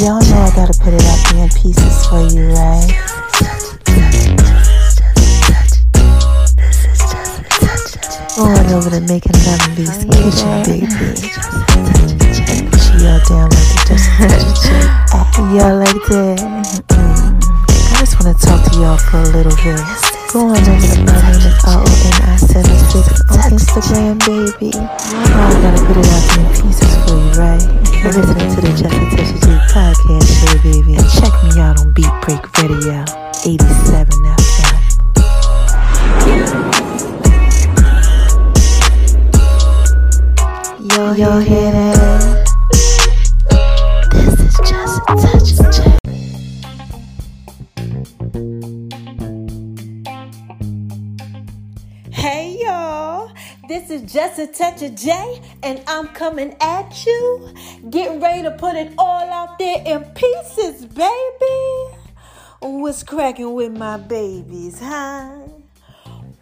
Y'all know I gotta put it out there in pieces for you, right? Going over to making Love in V's kitchen, baby. She all down like the Just a Touch of J. Y'all like that? Mm. I just wanna talk to y'all for a little bit. Go on over to my name is R-O-N-I-76 on Instagram, baby. You know I gotta put it out in pieces for you, right? You're listening to the Just a Touch J podcast show, baby. And check me out on Beat Break Radio, 87 FM. Yo, y'all hear that? A touch of J, and I'm coming at you, getting ready to put it all out there in pieces, baby. What's cracking with my babies, huh?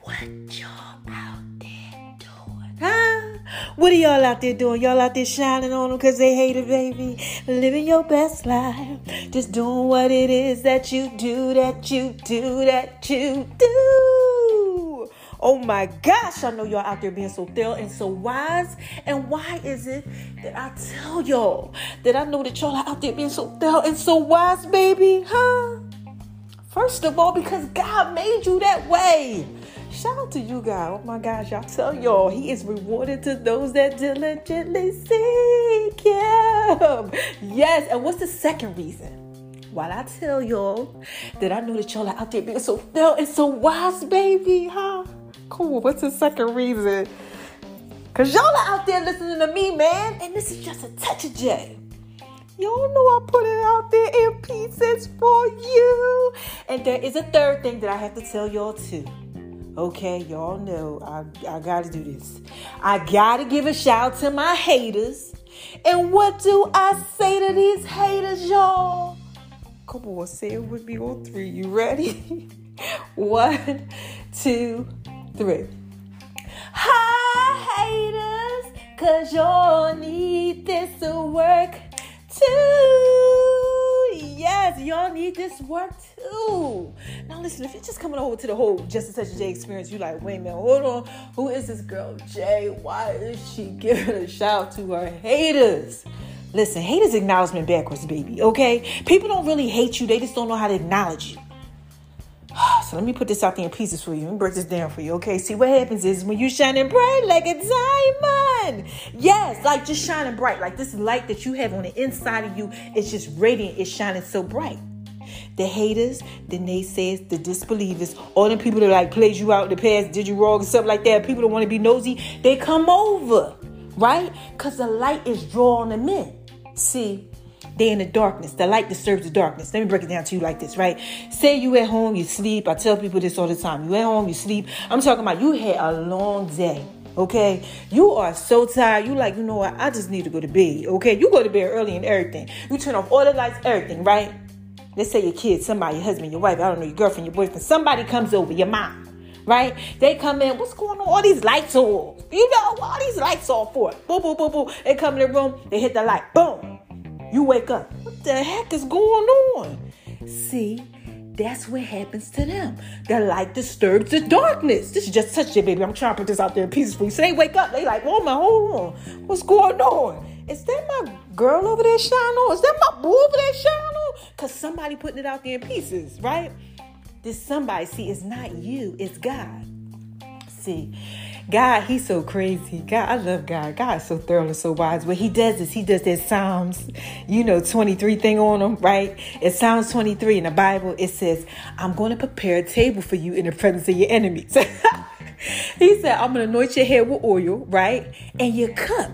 What y'all out there doing, huh? What are y'all out there doing? Y'all out there shining on them because they hate it, baby. Living your best life. Just doing what it is that you do, that you do, that you do. Oh my gosh, I know y'all out there being so thorough and so wise. And why is it that I tell y'all that I know that y'all are out there being so thorough and so wise, baby? Huh? First of all, because God made you that way. Shout out to you, God. Oh my gosh, y'all tell y'all, He is rewarded to those that diligently seek Him. Yes, and what's the second reason? While I tell y'all that I know that y'all are out there being so thorough and so wise, baby, huh? Cool. What's the second reason? Cause y'all are out there listening to me, man, and this is just a touch of J. Y'all know I put it out there in pieces for you. And there is a third thing that I have to tell y'all too. Okay, y'all know I, I gotta do this. I gotta give a shout to my haters. And what do I say to these haters, y'all? Come on, say it with me on three. You ready? One, two, three. Hi, haters, cause y'all need this to work too. Yes, y'all need this work too. Now, listen, if you're just coming over to the whole Just a Touch of J experience, you're like, wait a minute, hold on. Who is this girl, Jay? Why is she giving a shout to her haters? Listen, hate is acknowledgement backwards, baby, okay? People don't really hate you, they just don't know how to acknowledge you. So let me put this out there in pieces for you. Let me break this down for you, okay? See, what happens is when you shining bright like a diamond. Yes, like just shining bright. Like this light that you have on the inside of you, it's just radiant. It's shining so bright. The haters, the naysayers, the disbelievers, all the people that like played you out in the past, did you wrong, and stuff like that, people that want to be nosy, they come over, right? Because the light is drawing them in. See, they in the darkness. The light disturbs the darkness. Let me break it down to you like this, right? Say you at home, you sleep. I tell people this all the time. You at home, you sleep. I'm talking about you had a long day. Okay, you are so tired. You like, you know what? I just need to go to bed. Okay, you go to bed early and everything. You turn off all the lights, everything, right? Let's say your kids, somebody, your husband, your wife, I don't know, your girlfriend, your boyfriend, somebody comes over, your mom, right? They come in, what's going on? All these lights off. You know, all these lights off for it. Boom, boom, boom, boom. They come in the room, they hit the light, boom. You wake up. What the heck is going on? See, that's what happens to them. The light disturbs the darkness. This is just such a baby. I'm trying to put this out there peacefully. So they wake up, they like, my, hold on. What's going on? Is that my girl over there shining on? Is that my boo over there shining on? Because somebody putting it out there in pieces, right? This somebody, see, it's not you, it's God. See, God, he's so crazy. God, I love God. God is so thorough and so wise. What he does is he does that Psalms, you know, 23 thing on him, right? It's Psalms 23 in the Bible. It says, I'm going to prepare a table for you in the presence of your enemies. he said, I'm going to anoint your head with oil, right? And your cup.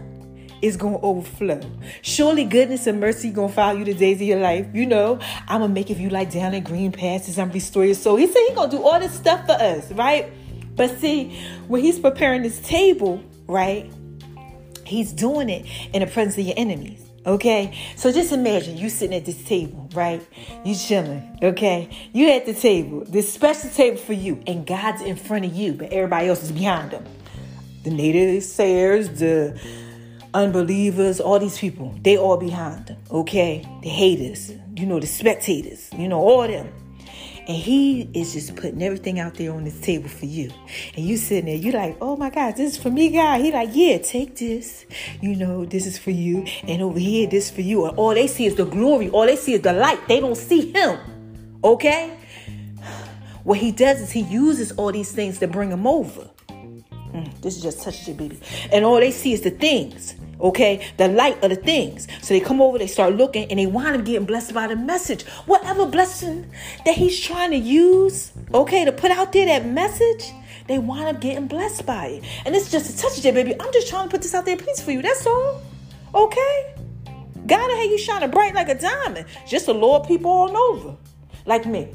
is gonna overflow. Surely goodness and mercy gonna follow you the days of your life. You know, I'm gonna make if you like down in green pastures and restore your soul. He said he gonna do all this stuff for us, right? But see, when he's preparing this table, right? He's doing it in the presence of your enemies. Okay, so just imagine you sitting at this table, right? You chilling, okay? You at the table, this special table for you, and God's in front of you, but everybody else is behind him. The naysayers, the unbelievers, all these people, they all behind him, okay? The haters, you know, the spectators, you know, all them. And he is just putting everything out there on this table for you. And you sitting there, you like, oh my God, this is for me, God. He like, yeah, take this. You know, this is for you. And over here, this for you. And all they see is the glory. All they see is the light. They don't see him. Okay? What he does is he uses all these things to bring him over. Mm, this is just touches your baby. And all they see is the things okay? The light of the things. So they come over they start looking and they wind up getting blessed by the message. Whatever blessing that he's trying to use okay to put out there that message they wind up getting blessed by it. And it's just a touch of it baby. I'm just trying to put this out there please for you. That's all. Okay? God will have you shining bright like a diamond. Just to lure people all over. Like me.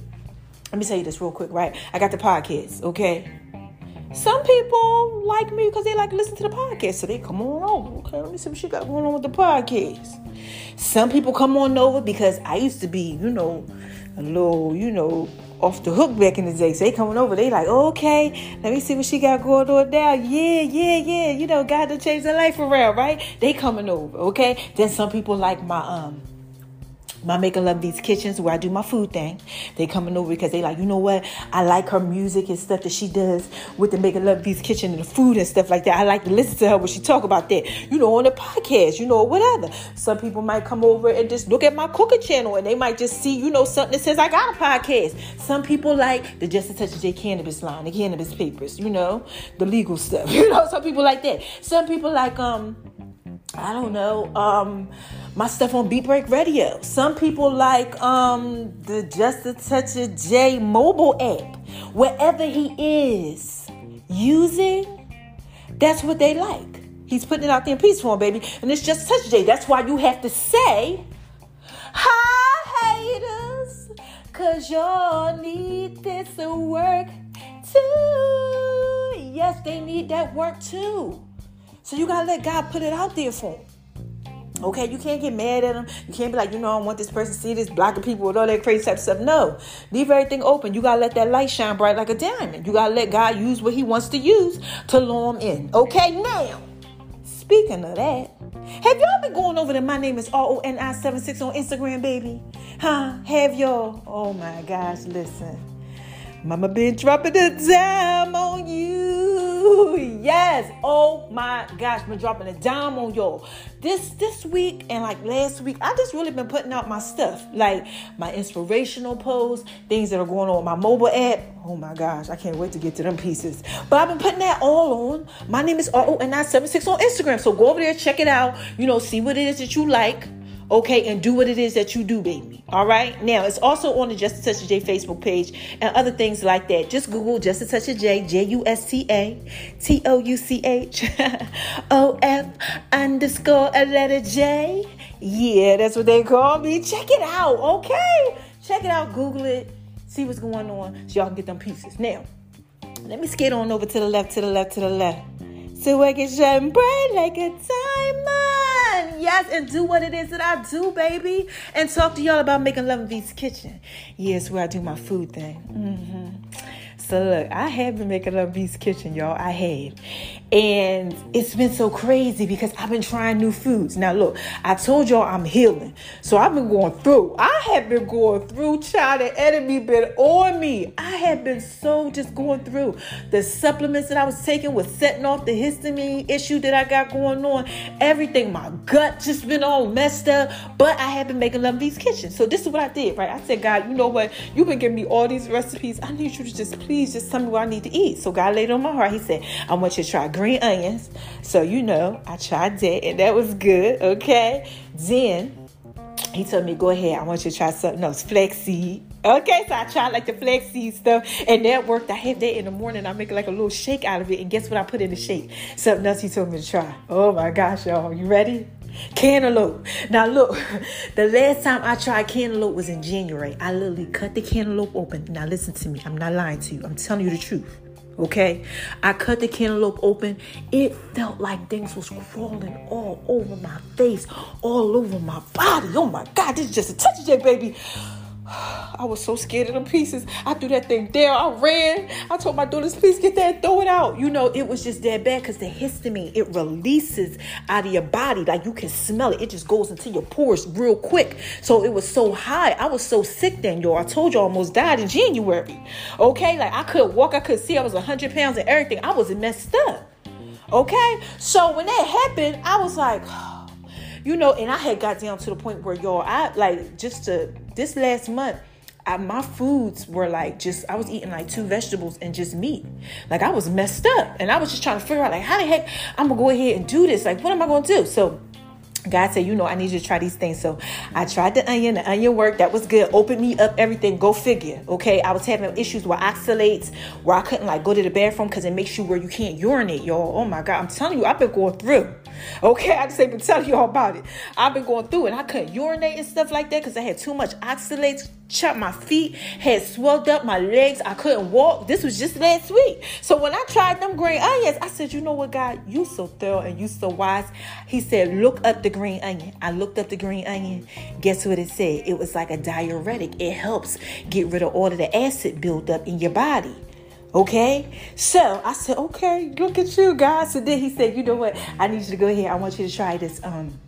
Let me tell you this real quick right? I got the podcast okay some people like me because they like to listen to the podcast, so they come on over. Okay, let me see what she got going on with the podcast. Some people come on over because I used to be, you know, a little, you know, off the hook back in the day. So they coming over, they like, okay, let me see what she got going on now. Yeah, yeah, yeah. You know, God to change their life around, right? They coming over, okay? Then some people like my um my Making Love V's Kitchens where I do my food thing. They coming over because they like, you know what? I like her music and stuff that she does with the Making Love V's Kitchen and the food and stuff like that. I like to listen to her when she talk about that, you know, on the podcast, you know, whatever. Some people might come over and just look at my cooking channel and they might just see, you know, something that says I got a podcast. Some people like the Just a Touch of J cannabis line, the cannabis papers, you know, the legal stuff. You know, some people like that. Some people like um I don't know, um, my stuff on Beat Break Radio. Some people like um, the Just a Touch of J mobile app. Wherever he is using, that's what they like. He's putting it out there in peace form, baby. And it's just a touch J. That's why you have to say, Hi, haters, because y'all need this to work too. Yes, they need that work too. So you gotta let God put it out there for him. Okay, you can't get mad at them. You can't be like, you know, I want this person to see this, blocking people with all that crazy type of stuff. No, leave everything open. You gotta let that light shine bright like a diamond. You gotta let God use what He wants to use to lure them in. Okay, now, speaking of that, have y'all been going over to my name is R O N I 76 on Instagram, baby? Huh? Have y'all? Oh my gosh, listen. Mama been dropping the dime on you. Yes. Oh my gosh, been dropping a dime on y'all. This this week and like last week, I just really been putting out my stuff. Like my inspirational posts, things that are going on my mobile app. Oh my gosh, I can't wait to get to them pieces. But I've been putting that all on. My name is R-O-N-I-76 on Instagram. So go over there, check it out. You know, see what it is that you like okay, and do what it is that you do, baby. All right. Now it's also on the Just a Touch of J Facebook page and other things like that. Just Google Just a Touch of J, J U S T A T O U C H O F underscore a letter J. Yeah, that's what they call me. Check it out, okay? Check it out. Google it. See what's going on so y'all can get them pieces. Now, let me skate on over to the left, to the left, to the left. So I can shine bright like a diamond yes, and do what it is that I do, baby. And talk to y'all about making love in V's kitchen. Yes, where I do my food thing. Mm-hmm. So look, I have been making love V's kitchen, y'all. I have. And it's been so crazy because I've been trying new foods. Now, look, I told y'all I'm healing. So I've been going through. I have been going through, child. The enemy been on me. I have been so just going through. The supplements that I was taking was setting off the histamine issue that I got going on. Everything, my gut just been all messed up. But I have been making Love V's kitchen. So this is what I did, right? I said, God, you know what? You've been giving me all these recipes. I need you to just please just tell me what I need to eat. So God laid on my heart. He said, I want you to try green onions. So, you know, I tried that and that was good. Okay. Then he told me, go ahead, I want you to try something else. Flaxseed. Okay, so I tried like the flaxseed stuff, and that worked. I have that in the morning. I make like a little shake out of it, and guess what I put in the shake? Something else he told me to try. Oh my gosh, y'all. You ready? Cantaloupe. Now look, the last time I tried cantaloupe was in January. I literally cut the cantaloupe open. Now listen to me. I'm not lying to you. I'm telling you the truth. Okay, I cut the cantaloupe open. It felt like things was crawling all over my face, all over my body. Oh my God, this is just a touch of J, baby. I was so scared of the pieces. I threw that thing down. I ran. I told my daughters, please get that, throw it out. You know, it was just that bad because the histamine, it releases out of your body. Like you can smell it. It just goes into your pores real quick. So it was so high. I was so sick then, y'all. I told you I almost died in January. Okay? Like I couldn't walk. I could see. I was 100 pounds and everything. I was messed up. Okay? So when that happened, I was like, you know, and I had got down to the point where y'all, I like just to this last month, I, my foods were like just I was eating like two vegetables and just meat. Like I was messed up, and I was just trying to figure out like how the heck I'm gonna go ahead and do this. Like what am I gonna do? So God said, you know, I need you to try these things. So I tried the onion. The onion worked. That was good. Opened me up everything. Go figure. Okay. I was having issues with oxalates where I couldn't like go to the bathroom because it makes you where you can't urinate, y'all. Oh my God. I'm telling you, I've been going through. Okay. I just ain't been telling you all about it. I've been going through it. I couldn't urinate and stuff like that because I had too much oxalates. Chopped my feet, had swelled up my legs. I couldn't walk. This was just last week. So when I tried them green onions, I said, you know what, God, you so thorough and you so wise. He said, look up the green onion. I looked up the green onion. Guess what it said? It was like a diuretic. It helps get rid of all of the acid buildup in your body. Okay, so I said, okay, look at you guys. So then he said, you know what? I need you to go ahead. I want you to try this. Um,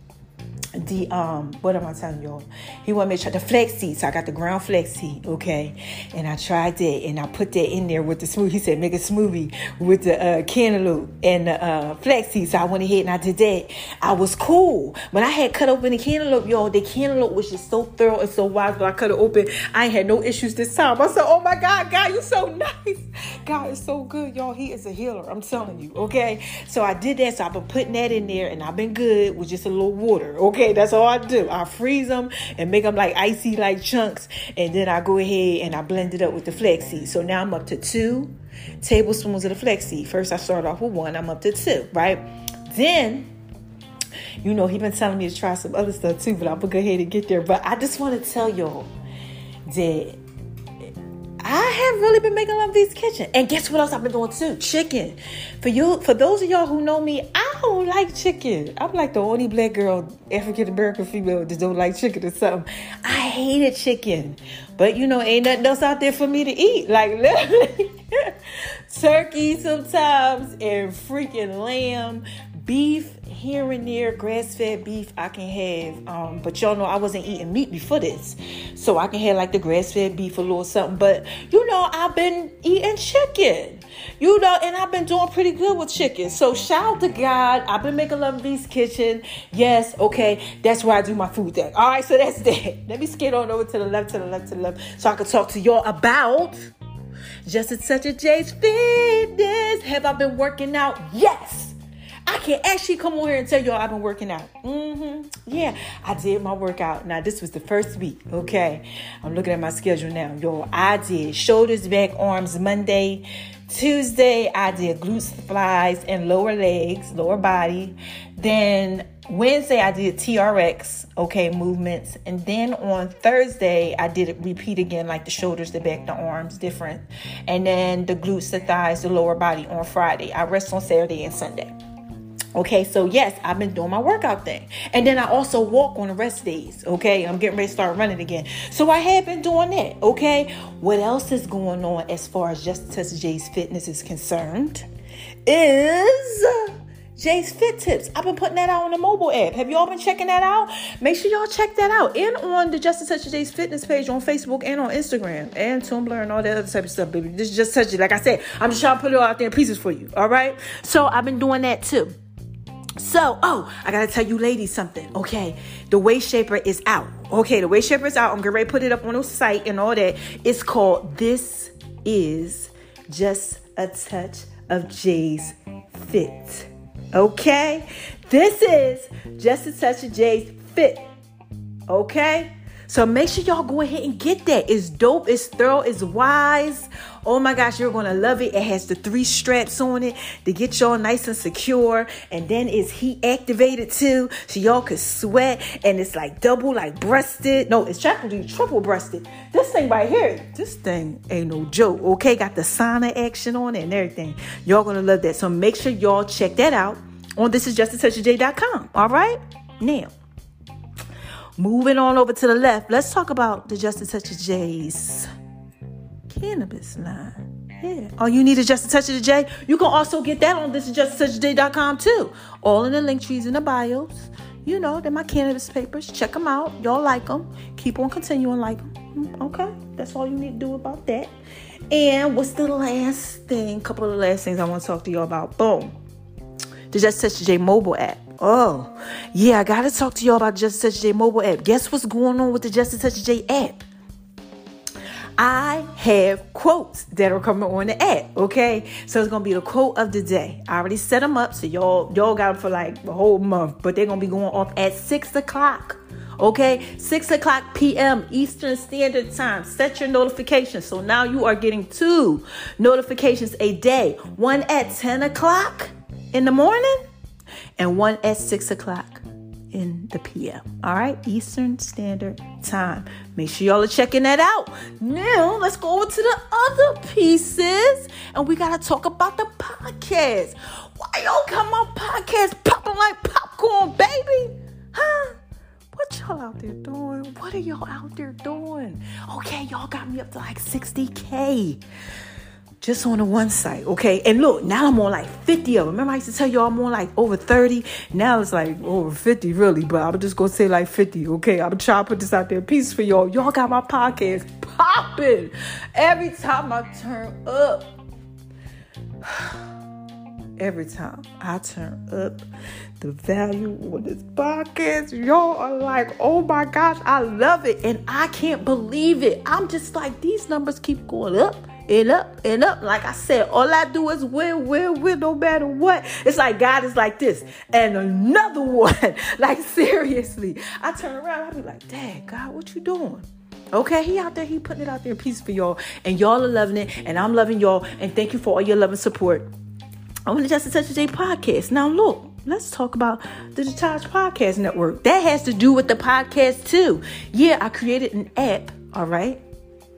the um what am I telling y'all? He wanted me to try the flaxseed. So I got the ground flaxseed, okay. And I tried that and I put that in there with the smoothie. He said make a smoothie with the uh, cantaloupe and the uh, flaxseed. So I went ahead and I did that. I was cool. When I had cut open the cantaloupe, y'all, the cantaloupe was just so thorough and so wise. When I cut it open, I had no issues this time. I said, Oh my God, God, you're so nice. God is so good, y'all. He is a healer. I'm telling you, okay. So I did that. So I've been putting that in there and I've been good with just a little water, okay. Okay, that's all I do. I freeze them and make them like icy like chunks, and then I go ahead and I blend it up with the flaxseed. So now I'm up to two tablespoons of the flaxseed. First, I started off with one. I'm up to two, right? Then you know, he been telling me to try some other stuff too, but I'm gonna go ahead and get there. But I just want to tell y'all that I have really been making love V's kitchen. And guess what else I've been doing too? Chicken. For you, for those of y'all who know me, I don't like chicken. I'm like the only black girl, African American female that don't like chicken or something. I hated chicken. But you know, ain't nothing else out there for me to eat. Like literally turkey sometimes and freaking lamb, beef here and there, grass fed beef I can have. Um, but y'all know I wasn't eating meat before this. So I can have like the grass fed beef, a little something. But you know, I've been eating chicken. You know, and I've been doing pretty good with chicken. So shout out to God. I've been making Love V's Kitchen. Yes, okay. That's where I do my food thing. All right, so that's that. Let me skate on over to the left, to the left, to the left, so I can talk to y'all about just as such a J's fitness. Have I been working out? Yes. I can actually come on here and tell y'all I've been working out. Mm-hmm. Yeah, I did my workout. Now, this was the first week, okay? I'm looking at my schedule now. Y'all, I did shoulders, back, arms Monday. Tuesday, I did glutes, flies, and lower legs, lower body. Then Wednesday, I did TRX, okay, movements. And then on Thursday, I did it repeat again, like the shoulders, the back, the arms, different. And then the glutes, the thighs, the lower body on Friday. I rest on Saturday and Sunday. Okay, so yes, I've been doing my workout thing. And then I also walk on the rest days. Okay, I'm getting ready to start running again. So I have been doing that. Okay, what else is going on as far as Justice J's fitness is concerned? Is Jay's Fit Tips. I've been putting that out on the mobile app. Have y'all been checking that out? Make sure y'all check that out. And on the Justice Touch Jay's Fitness page on Facebook and on Instagram and Tumblr and all that other type of stuff, baby. This is just touch it. Like I said, I'm just trying to put it all out there in pieces for you. All right. So I've been doing that too. So, oh, I gotta tell you ladies something. Okay, the waist shaper is out. Okay, the waist shaper is out. I'm to put it up on the site and all that. It's called This Is Just a Touch of Jay's Fit. Okay, this is Just a Touch of Jay's Fit. Okay? So make sure y'all go ahead and get that. It's dope, it's thorough, it's wise. Oh my gosh, you're gonna love it. It has the three straps on it to get y'all nice and secure. And then it's heat activated too. So y'all can sweat. And it's like double, like breasted. No, it's triple, triple breasted. This thing right here, this thing ain't no joke. Okay, got the sauna action on it and everything. Y'all gonna love that. So make sure y'all check that out on thisisjusttouchofj.com. All right? Now. Moving on over to the left, let's talk about the Just a Touch of J's cannabis line. Yeah. All you need is just a touch of the J. You can also get that on this is just a touch of J.com too. All in the link trees in the bios. You know, they're my cannabis papers. Check them out. Y'all like them. Keep on continuing like them. Mm, okay. That's all you need to do about that. And what's the last thing? Couple of the last things I want to talk to y'all about. Boom. The Just Touch J mobile app. Oh, yeah, I gotta talk to y'all about Just Touch J mobile app. Guess what's going on with the Just Touch J app? I have quotes that are coming on the app. Okay, so it's gonna be the quote of the day. I already set them up, so y'all y'all got them for like a whole month, but they're gonna be going off at six o'clock. Okay, 6 o'clock p.m. Eastern Standard Time. Set your notifications. So now you are getting two notifications a day one at 10 o'clock in the morning and one at 6 o'clock in the PM. All right, Eastern Standard Time. Make sure y'all are checking that out. Now, let's go over to the other pieces. And we got to talk about the podcast. Why y'all come on podcast popping like popcorn, baby? Huh? What y'all out there doing? What are y'all out there doing? Okay, y'all got me up to like 60K just on the one site, okay? And look, now I'm on like 50 of them. Remember, I used to tell y'all I'm on like over 30. Now it's like over 50, really, but I'm just gonna say like 50, okay? I'm trying to put this out there. Peace for y'all. Y'all got my podcast popping every time I turn up. Every time I turn up the value on this podcast, y'all are like, oh my gosh, I love it. And I can't believe it. I'm just like, these numbers keep going up and up and up. Like I said, all I do is win, win, win, no matter what. It's like God is like this. And another one, like seriously. I turn around, I be like, Dad, God, what you doing? Okay, he out there, he putting it out there in peace for y'all. And y'all are loving it, and I'm loving y'all. And thank you for all your love and support. I want to just touch today podcast. Now look, let's talk about the Detached Podcast Network. That has to do with the podcast too. Yeah, I created an app, all right?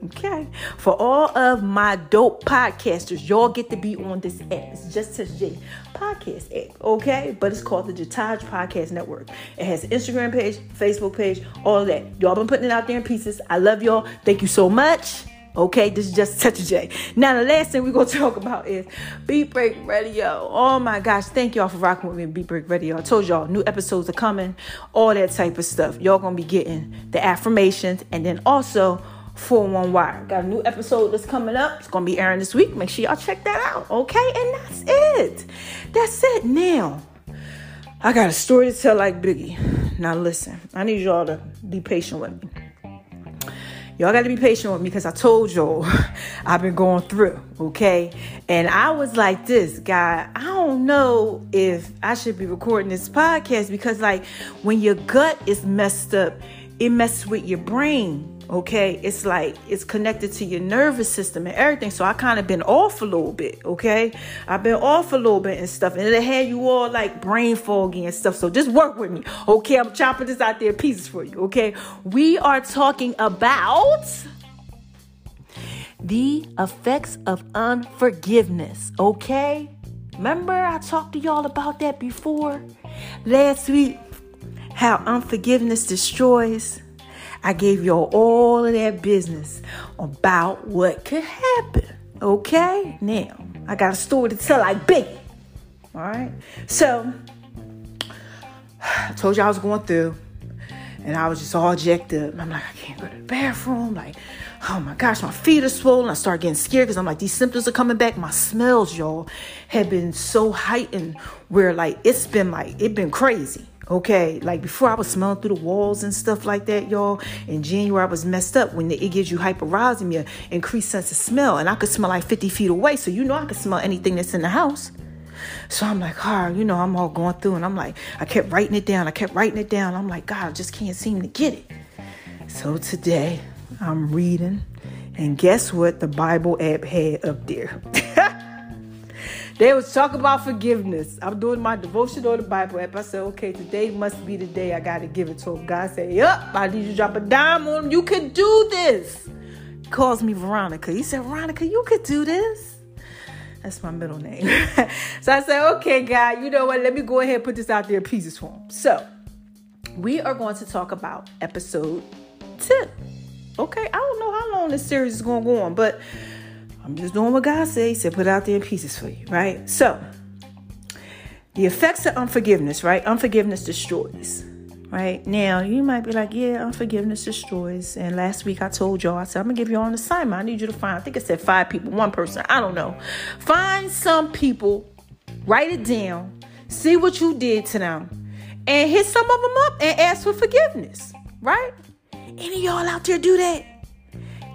Okay. For all of my dope podcasters, y'all get to be on this app. It's just Touch J podcast app. Okay. But it's called the Jataj Podcast Network. It has Instagram page, Facebook page, all that. Y'all been putting it out there in pieces. I love y'all. Thank you so much. Okay, this is just Touch J. Now, the last thing we're to talk about is Beat Break Radio. Oh my gosh, thank y'all for rocking with me Beat Break Radio. I told y'all new episodes are coming, all that type of stuff. Y'all to be getting the affirmations and then also 411 Wire. Got a new episode that's coming up. It's to be airing this week. Make sure y'all check that out. Okay? And that's it. That's it. Now, I got a story to tell like Biggie. Now, listen, I need y'all to be patient with me. Y'all got to be patient with me because I told y'all I've been going through, okay? And I was like this, guy, I don't know if I should be recording this podcast because, like, when your gut is messed up, it messes with your brain okay it's like it's connected to your nervous system and everything so i kind of been off a little bit okay? I've been off a little bit and stuff and it had you all like brain foggy and stuff so just work with me okay? I'm chopping this out there pieces for you okay? We are talking about the effects of unforgiveness okay? Remember i talked to y'all about that before? Last week how unforgiveness destroys I gave y'all all of that business about what could happen. Okay? Now, I got a story to tell like Biggie. All right? So, I told you I was going through and I was just all jacked up. I'm like, I can't go to the bathroom. Like, oh my gosh, my feet are swollen. I start getting scared because I'm like, these symptoms are coming back. My smells, y'all, have been so heightened where like it's been like, it been crazy. Okay, like before I was smelling through the walls and stuff like that, y'all. In January, I was messed up when it gives you hyperosmia, increased sense of smell, and I could smell like 50 feet away. So you know I could smell anything that's in the house. So I'm like, ah, you know, I'm all going through and I'm like, I kept writing it down. I kept writing it down. I'm like, God, I just can't seem to get it. So today I'm reading, and guess what the Bible app had up there? they was talking about forgiveness. I'm doing my devotion on the Bible app. I said, okay, today must be the day I got to give it to him. God said, yep, I need you to drop a dime on him. You can do this. He calls me Veronica. He said, Veronica, you could do this. That's my middle name. so I said, okay, God, you know what? Let me go ahead and put this out there pieces for him. So we are going to talk about episode two. Okay, I don't know how long this series is going to go on, but I'm just doing what God says. He said, put out there in pieces for you, right? So the effects of unforgiveness, right? Unforgiveness destroys right now you might be like yeah unforgiveness destroys and last week i told y'all i said i'm gonna give you all an assignment i need you to find i think it said five people one person i don't know find some people write it down see what you did to them and hit some of them up and ask for forgiveness right any of y'all out there do that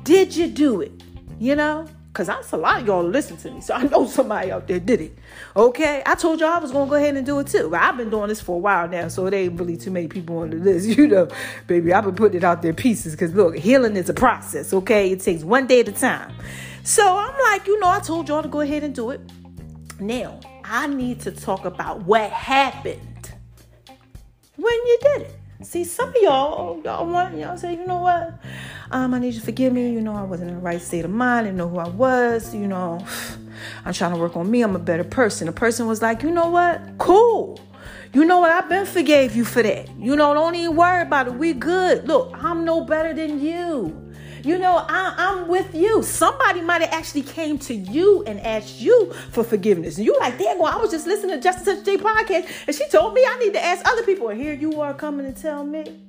did you do it you know Cause that's a lot of y'all listen to me. So I know somebody out there did it. Okay. I told y'all I was gonna go ahead and do it too. But I've been doing this for a while now, so it ain't really too many people on the list. You know, baby, I've been putting it out there pieces. Cause look, healing is a process, okay? It takes one day at a time. So I'm like, you know, I told y'all to go ahead and do it. Now, I need to talk about what happened when you did it. See, some of y'all, y'all want, y'all say, you know what? Um, I need you to forgive me. You know, I wasn't in the right state of mind. I didn't know who I was. You know, I'm trying to work on me. I'm a better person. The person was like, you know what? Cool. You know what? I've been forgave you for that. You know, don't even worry about it. We good. Look, I'm no better than you. You know, I, am with you. Somebody might have actually came to you and asked you for forgiveness. And you like, damn, well, I was just listening to Justice Touch J podcast, and she told me I need to ask other people. And here you are coming to tell me.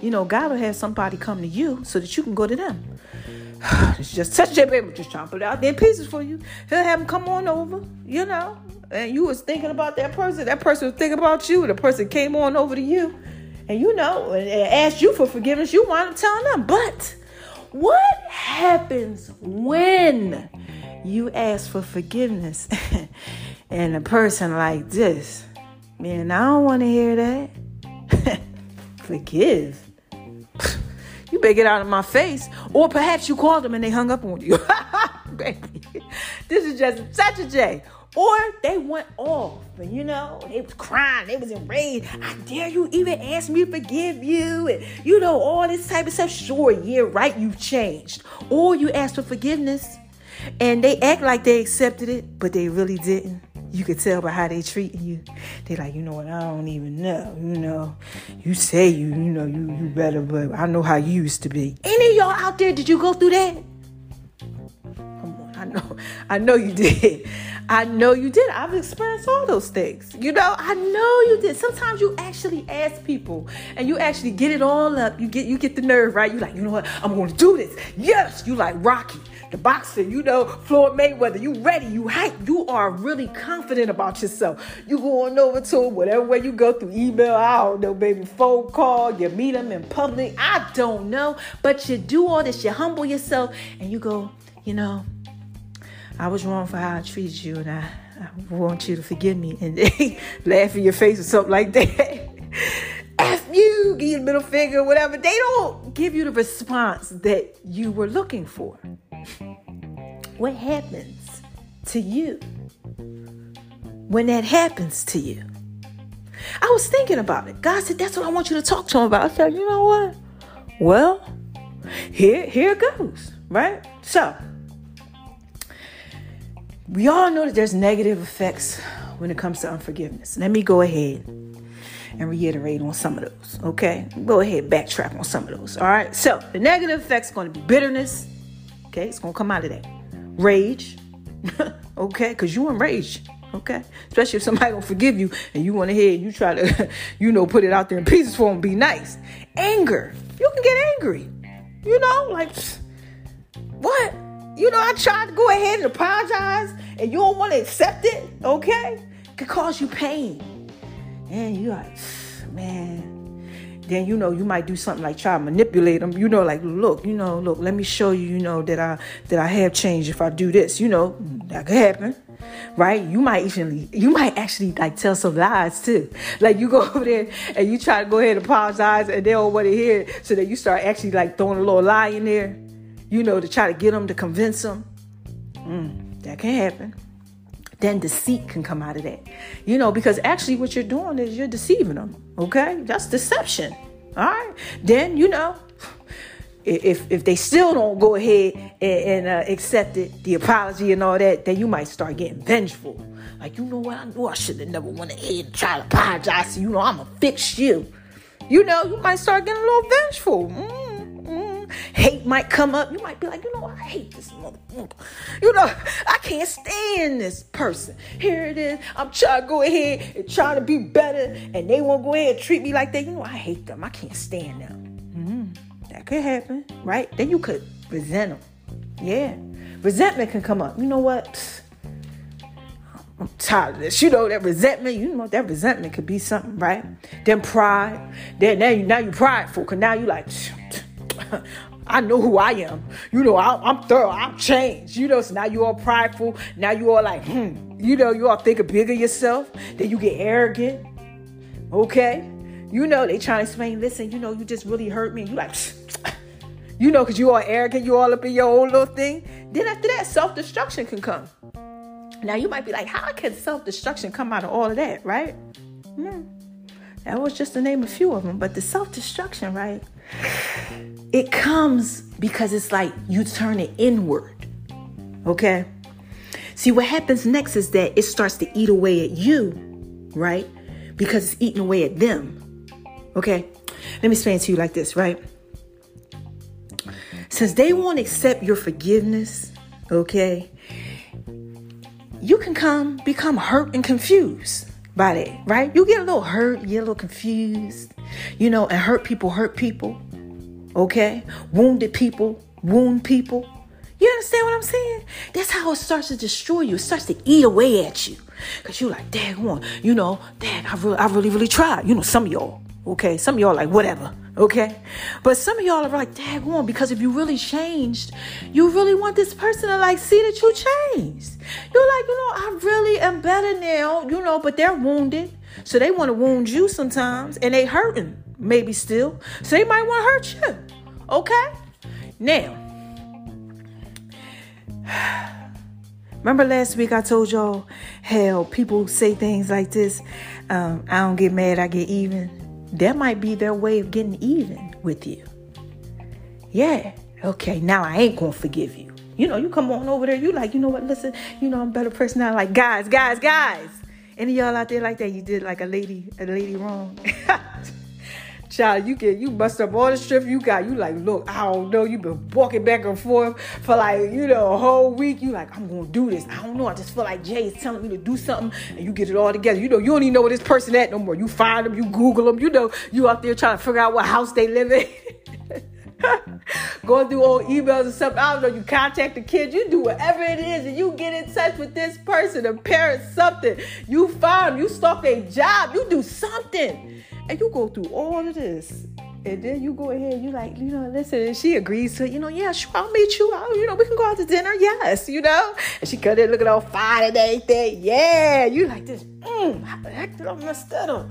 You know, God will have somebody come to you so that you can go to them. it's just touch J baby, just trying to put it out there in pieces for you. He'll have them come on over, you know. And you was thinking about that person. That person was thinking about you. The person came on over to you. And you know, and asked you for forgiveness. You wind up telling them. But what happens when you ask for forgiveness and a person like this? Man, I don't want to hear that. Forgive. You better get out of my face. Or perhaps you called them and they hung up on you. Baby, this is just such a J. Or they went off, and you know, they was crying, they was enraged. I dare you even ask me to forgive you, and you know, all this type of stuff. Sure, yeah, right, you changed. Or you asked for forgiveness, and they act like they accepted it, but they really didn't. You could tell by how they treating you. They like, you know what, I don't even know. You know, you say you, you know, you you better, but I know how you used to be. Any of y'all out there, did you go through that? Come on, I know, I know you did. I know you did. I've experienced all those things. You know, I know you did. Sometimes you actually ask people and you actually get it all up. You get you get the nerve, right? You're like, you know what? I'm gonna do this. Yes, you like Rocky, the boxer, you know, Floyd Mayweather. You ready, you hype, you are really confident about yourself. You going over to whatever way you go through email, I don't know, baby, phone call, you meet him in public. I don't know. But you do all this, you humble yourself, and you go, you know, I was wrong for how I treated you, and I, I want you to forgive me. And they laugh in your face or something like that. F you, give you the middle finger, whatever. They don't give you the response that you were looking for. What happens to you when that happens to you? I was thinking about it. God said, That's what I want you to talk to him about. I said, You know what? Well, here, here it goes, right? So, we all know that there's negative effects when it comes to unforgiveness. Let me go ahead and reiterate on some of those. Okay, go ahead, backtrack on some of those. All right, so the negative effects going to be bitterness. Okay, it's going to come out of that. Rage. okay, because you enraged. Okay, especially if somebody don't forgive you and you went ahead and you try to, you know, put it out there in pieces for them, be nice. Anger. You can get angry. You know, like what? You know, I tried to go ahead and apologize, and you don't want to accept it, okay? It Could cause you pain. And you like, man. Then you know you might do something like try to manipulate them. You know, like look, you know, look, let me show you, you know, that I that I have changed if I do this. You know, that could happen. right? You might even you might actually like tell some lies too. Like you go over there and you try to go ahead and apologize, and they don't want to hear it, so that you start actually like throwing a little lie in there, you know, to try to get them to convince them. Mm, that can happen. Then deceit can come out of that, you know, because actually what you're doing is you're deceiving them. Okay, that's deception. All right. Then you know if if they still don't go ahead and, and uh, accept it, the apology and all that, then you might start getting vengeful. Like you know what, I knew I should have never went ahead and tried to apologize. You know, I'ma fix you. You know, you might start getting a little vengeful. Mm, mm. Hate might come up. You might be like, you know, I hate this mother. You know, I can't stand this person. Here it is. I'm trying to go ahead and try to be better, and they won't go ahead and treat me like that. You know, I hate them. I can't stand them. Mm-hmm. That could happen, right? Then you could resent them. Yeah. Resentment can come up. You know what? I'm tired of this. You know that resentment. You know that resentment could be something, right? Then pride. Then now you now you prideful, cause now you like, I know who I am. You know I, am thorough. I'm changed. You know so now you all prideful. Now you all like, hmm. You know you all think bigger yourself. Then you get arrogant. Okay. You know, they trying to explain, listen, you know, you just really hurt me. You like, you know, because you all arrogant, you all up in your own little thing. Then after that, self destruction can come. Now you might be like, how can self destruction come out of all of that, right? Hmm. That was just to name a few of them. But the self destruction, right? It comes because it's like you turn it inward. Okay? See, what happens next is that it starts to eat away at you, right? Because it's eating away at them. Okay? Let me explain to you like this, right? Since they won't accept your forgiveness, okay, you can come become hurt and confused by that, right? You get a little hurt, you get a little confused, you know, and hurt people hurt people, okay? Wounded people wound people. You understand what I'm saying? That's how it starts to destroy you. It starts to eat away at you. Cause you're like, dang one, you know, dang, I really, I really, really tried. You know, some of y'all, Okay, some of y'all like whatever. Okay, but some of y'all are like, "Dang on," because if you really changed, you really want this person to like see that you changed. You're like, you know, I really am better now, you know, but they're wounded, so they want to wound you sometimes, and they hurting maybe still, so they might want to hurt you. Okay, now. Remember last week I told y'all how people say things like this um, I don't get mad, I get even that might be their way of getting even with you. Yeah, okay, now I ain't gonna forgive you. You know, you come on over there, you like, you know what, listen, you know, I'm a better person now. Like, guys, guys, guys. Any y'all out there like that, you did like a lady, a lady wrong. Child, you get you bust up all the strip you got. You like, look, I don't know. You been walking back and forth for like, you know, a whole week. You like, I'm gonna do this. I don't know. I just feel like Jay is telling me to do something, and you get it all together. You know, you don't even know where this person at no more. You find them, you Google them. You know, you out there trying to figure out what house they live in. Going through old emails and stuff. I don't know. You contact the kids. You do whatever it is, and you get in touch with this person, a parent, something. You find them. You stalk their job. You do something and you go through all of this. And then you go ahead, you like, you know, listen, and she agrees to, you know, yeah, sure, I'll meet you. I'll, you know, we can go out to dinner, yes, you know. And she cut it looking all fine and everything. Yeah, you like this, mm, how the heck did I mess that up?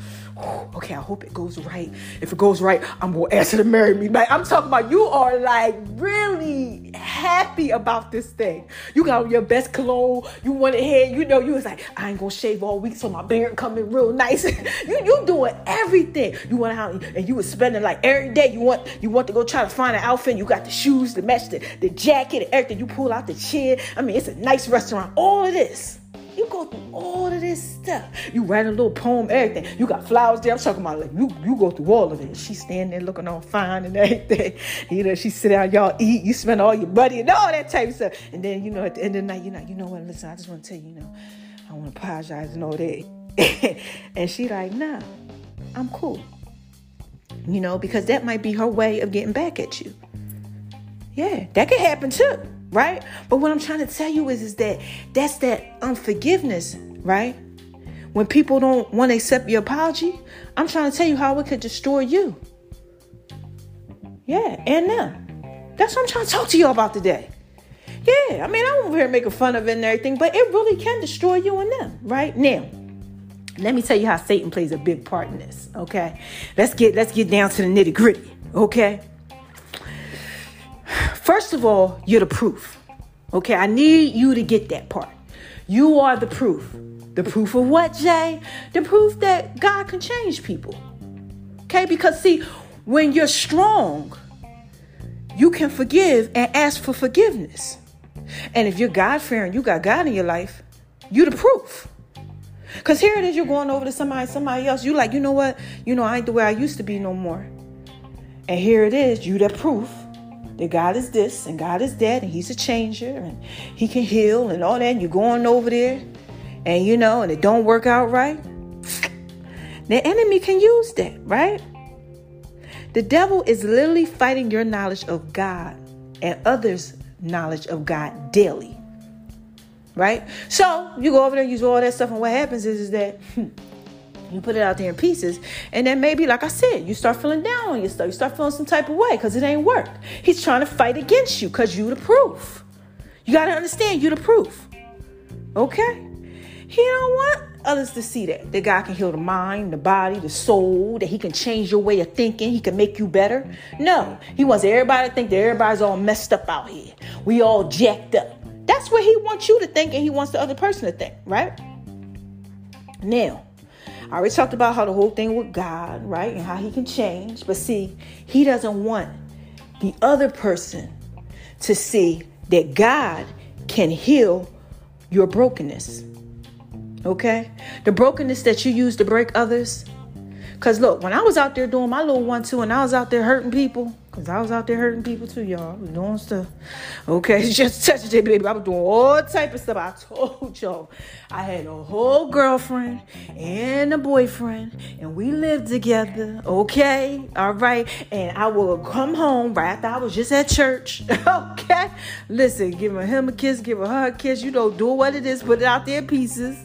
okay, I hope it goes right. If it goes right, I'm gonna ask her to marry me. Like I'm talking about, you are like really happy about this thing. You got your best cologne. You went ahead. You know, you was like, I ain't gonna shave all week, so my beard coming real nice. you you doing everything. You went out and you was spending like every day. You want you want to go try to find an outfit. You got the shoes, the match, the, the jacket, and everything. You pull out the chair. I mean, it's a nice restaurant. All of this. You go through all of this stuff. You write a little poem, everything. You got flowers there. I'm talking about like you you go through all of it. She's standing there looking all fine and everything. You know, she sit down, y'all eat, you spend all your money and all that type of stuff. And then, you know, at the end of the night, you're like, you know what, listen, I just want to tell you, you know, I want to apologize and all that. and she like, nah, I'm cool. You know, because that might be her way of getting back at you. Yeah, that could happen too right? But what I'm trying to tell you is, is that that's that unforgiveness, right? When people don't want to accept your apology, I'm trying to tell you how it could destroy you. Yeah, and them. That's what I'm trying to talk to you about today. Yeah, I mean, I'm over here making fun of it and everything, but it really can destroy you and them, right? Now, let me tell you how Satan plays a big part in this. Okay, let's get let's get down to the nitty gritty. Okay, first of all, you're the proof. Okay, I need you to get that part. You are the proof. The proof of what, Jay? The proof that God can change people. Okay, because see, when you're strong, you can forgive and ask for forgiveness. And if you're God fearing, you got God in your life, you the proof. Cause here it is, you're going over to somebody, somebody else. You like, you know what? You know, I ain't the way I used to be no more. And here it is, you the proof that God is this and God is that, and He's a changer and He can heal and all that. And you're going over there, and you know, and it don't work out right. The enemy can use that, right? The devil is literally fighting your knowledge of God and others' knowledge of God daily right? So you go over there, use all that stuff, and what happens is, is that hmm, you put it out there in pieces, and then maybe, like I said, you start feeling down on yourself. You start feeling some type of way because it ain't work. He's trying to fight against you because you the proof. You got to understand, you the proof. Okay? He don't want others to see that. That God can heal the mind, the body, the soul, that He can change your way of thinking, He can make you better. No, He wants everybody to think that everybody's all messed up out here. We all jacked up. That's what he wants you to think and he wants the other person to think, right? Now, I already talked about how the whole thing with God, right? And how he can change. But see, he doesn't want the other person to see that God can heal your brokenness. Okay? The brokenness that you use to break others. Because look, when I was out there doing my little one two and I was out there hurting people, Cause I was out there hurting people too, y'all. I was doing stuff. Okay, just touch it, baby. I was doing all type of stuff. I told y'all. I had a whole girlfriend and a boyfriend, and we lived together. Okay, all right. And I would come home right after I was just at church. okay, listen, give him a kiss, give her a kiss. You know, do what it is, put it out there in pieces.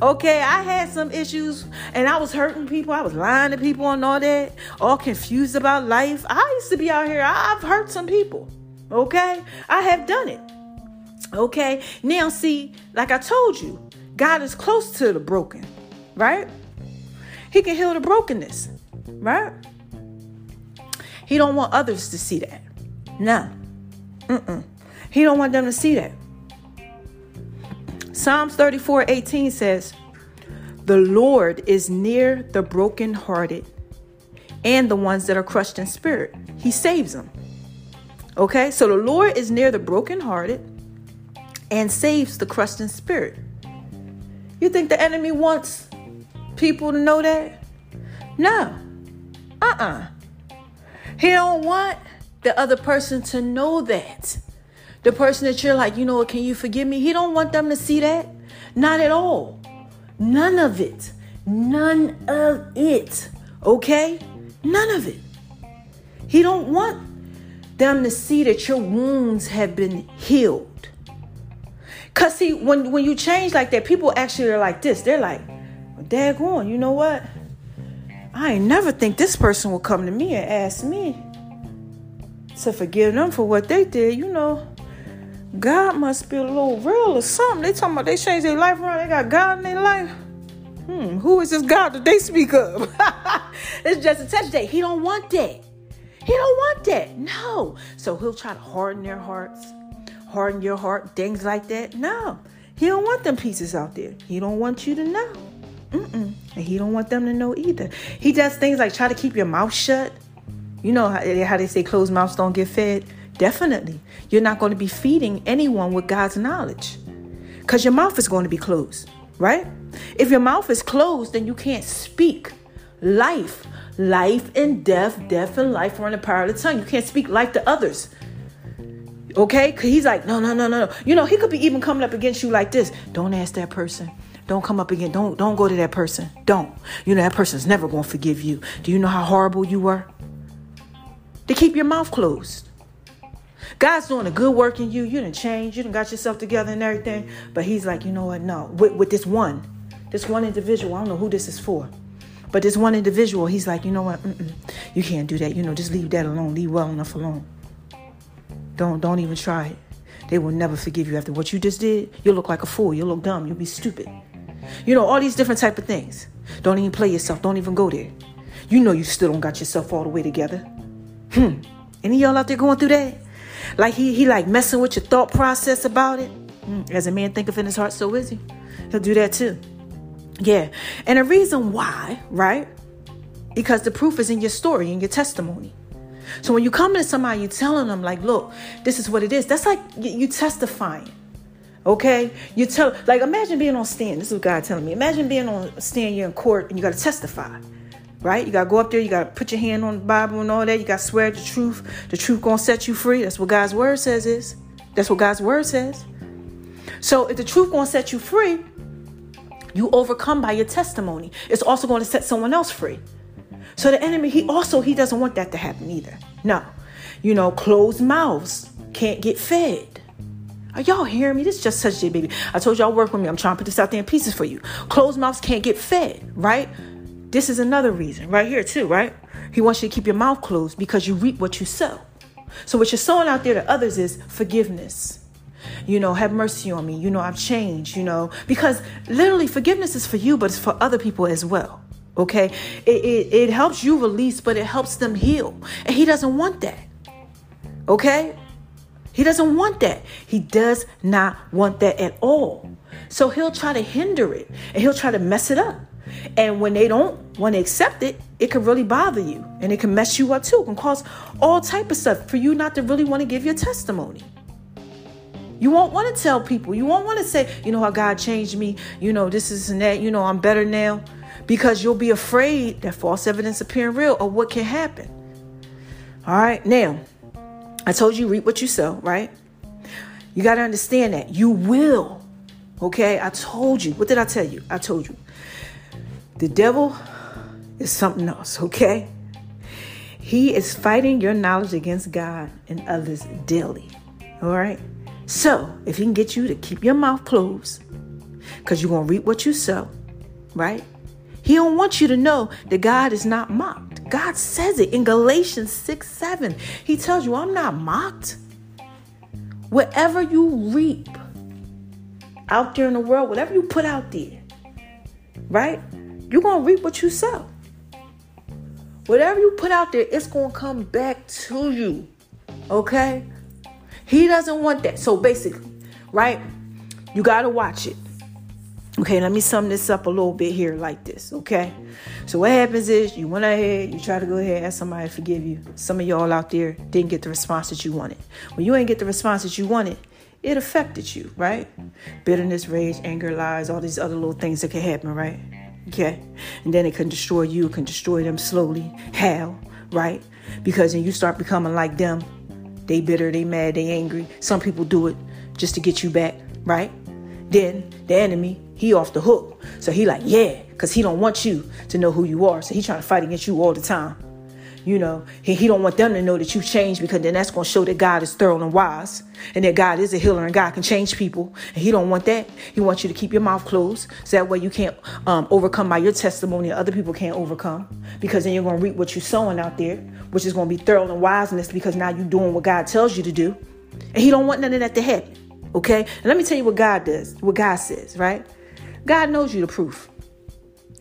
Okay, I had some issues, and I was hurting people. I was lying to people and all that, all confused about life. I used to be out here, I've hurt some people. Okay? I have done it. Okay? Now, see, like I told you, God is close to the broken, right? He can heal the brokenness, right? He don't want others to see that. No. Mm-mm. He don't want them to see that. Psalms 34 18 says, The Lord is near the brokenhearted and the ones that are crushed in spirit. He saves them. Okay, so the Lord is near the brokenhearted and saves the crushed in spirit. You think the enemy wants people to know that? No. Uh-uh. He don't want the other person to know that. The person that you're like, you know what, can you forgive me? He don't want them to see that. Not at all. None of it. None of it. Okay? None of it. He don't want them to see that your wounds have been healed. Cause see, when when you change like that, people actually are like this. They're like, well, daggone, you know what? I ain't never think this person will come to me and ask me to forgive them for what they did. You know, God must be a little real or something. They talking about they changed their life around. They got God in their life. Hmm, who is this God that they speak of? it's just a touch day. He don't want that. He don't want that. No. So he'll try to harden their hearts, harden your heart, things like that. No. He don't want them pieces out there. He don't want you to know. Mm-mm. And he don't want them to know either. He does things like try to keep your mouth shut. You know how, how they say closed mouths don't get fed? Definitely. You're not going to be feeding anyone with God's knowledge because your mouth is going to be closed, right? If your mouth is closed, then you can't speak life. Life and death, death and life are in the power of the tongue. You can't speak life to others. Okay? He's like, no, no, no, no, no. You know, he could be even coming up against you like this. Don't ask that person. Don't come up again. Don't don't go to that person. Don't. You know that person's never gonna forgive you. Do you know how horrible you were? To keep your mouth closed. God's doing a good work in you. You didn't change. You didn't got yourself together and everything. But he's like, you know what? No. With, with this one, this one individual, I don't know who this is for. But this one individual, he's like, you know what? Mm-mm, you can't do that. You know, just leave that alone. Leave well enough alone. Don't don't even try it. they will never forgive you after what you just did. You'll look like a fool. You'll look dumb. You'll be stupid. You know, all these different type of things. Don't even play yourself. Don't even go there. You know you still don't got yourself all the way together. Hmm. Any y'all out there going through that? Like he he like messing with your thought process about it. Hmm. As a man thinketh in his heart, so is he. He'll do that too. Yeah. And the reason why, right? Because the proof is in your story, in your testimony. So when you come to somebody, you're telling them like, look, this is what it is. That's like you testifying. Okay, you tell like imagine being on stand. This is what God telling me. Imagine being on stand. You're in court and you got to testify, right? You got to go up there. You got to put your hand on the Bible and all that. You got to swear the truth. The truth gonna set you free. That's what God's word says. Is that's what God's word says. So if the truth gonna set you free, you overcome by your testimony. It's also going to set someone else free. So the enemy, he also he doesn't want that to happen either. No. You know, closed mouths can't get fed. Are y'all hearing me? This is just such a baby. I told y'all work with me. I'm trying to put this out there in pieces for you. Closed mouths can't get fed, right? This is another reason right here too, right? He wants you to keep your mouth closed because you reap what you sow. So what you're sowing out there to others is forgiveness. You know, have mercy on me. You know, I've changed, you know, because literally forgiveness is for you, but it's for other people as well. Okay, it, it, it helps you release, but it helps them heal. And he doesn't want that. Okay, he doesn't want that. He does not want that at all. So he'll try to hinder it and he'll try to mess it up. And when they don't want to accept it, it can really bother you and it can mess you up too. It can cause all type of stuff for you not to really want to give your testimony. You won't want to tell people. You won't want to say, you know how God changed me. You know, this is and that. You know, I'm better now because you'll be afraid that false evidence appearing real or what can happen. All right, now I told you reap what you sow, right? You got to understand that you will. Okay, I told you. What did I tell you? I told you. The devil is something else, okay? He is fighting your knowledge against God and others daily. All right? So, if he can get you to keep your mouth closed, because you're going to reap what you sow, right? He don't want you to know that God is not mocked. God says it in Galatians 6 7. He tells you, I'm not mocked. Whatever you reap out there in the world, whatever you put out there, right? You're going to reap what you sow. Whatever you put out there, it's going to come back to you. Okay? He doesn't want that. So basically, right? You got to watch it. Okay, let me sum this up a little bit here like this, okay? So what happens is you went ahead, you try to go ahead and ask somebody to forgive you. Some of y'all out there didn't get the response that you wanted. When you ain't get the response that you wanted, it affected you, right? Bitterness, rage, anger, lies, all these other little things that can happen, right? Okay. And then it can destroy you, it can destroy them slowly. How? Right? Because then you start becoming like them. They bitter, they mad, they angry. Some people do it just to get you back, right? Then the enemy, he off the hook. So he like, yeah, because he don't want you to know who you are. So he trying to fight against you all the time. You know, he, he don't want them to know that you changed because then that's going to show that God is thorough and wise and that God is a healer and God can change people. And he don't want that. He wants you to keep your mouth closed so that way you can't um, overcome by your testimony other people can't overcome because then you're going to reap what you're sowing out there, which is going to be thorough and wiseness because now you're doing what God tells you to do. And he don't want none of that to happen. Okay? And let me tell you what God does, what God says, right? God knows you the proof.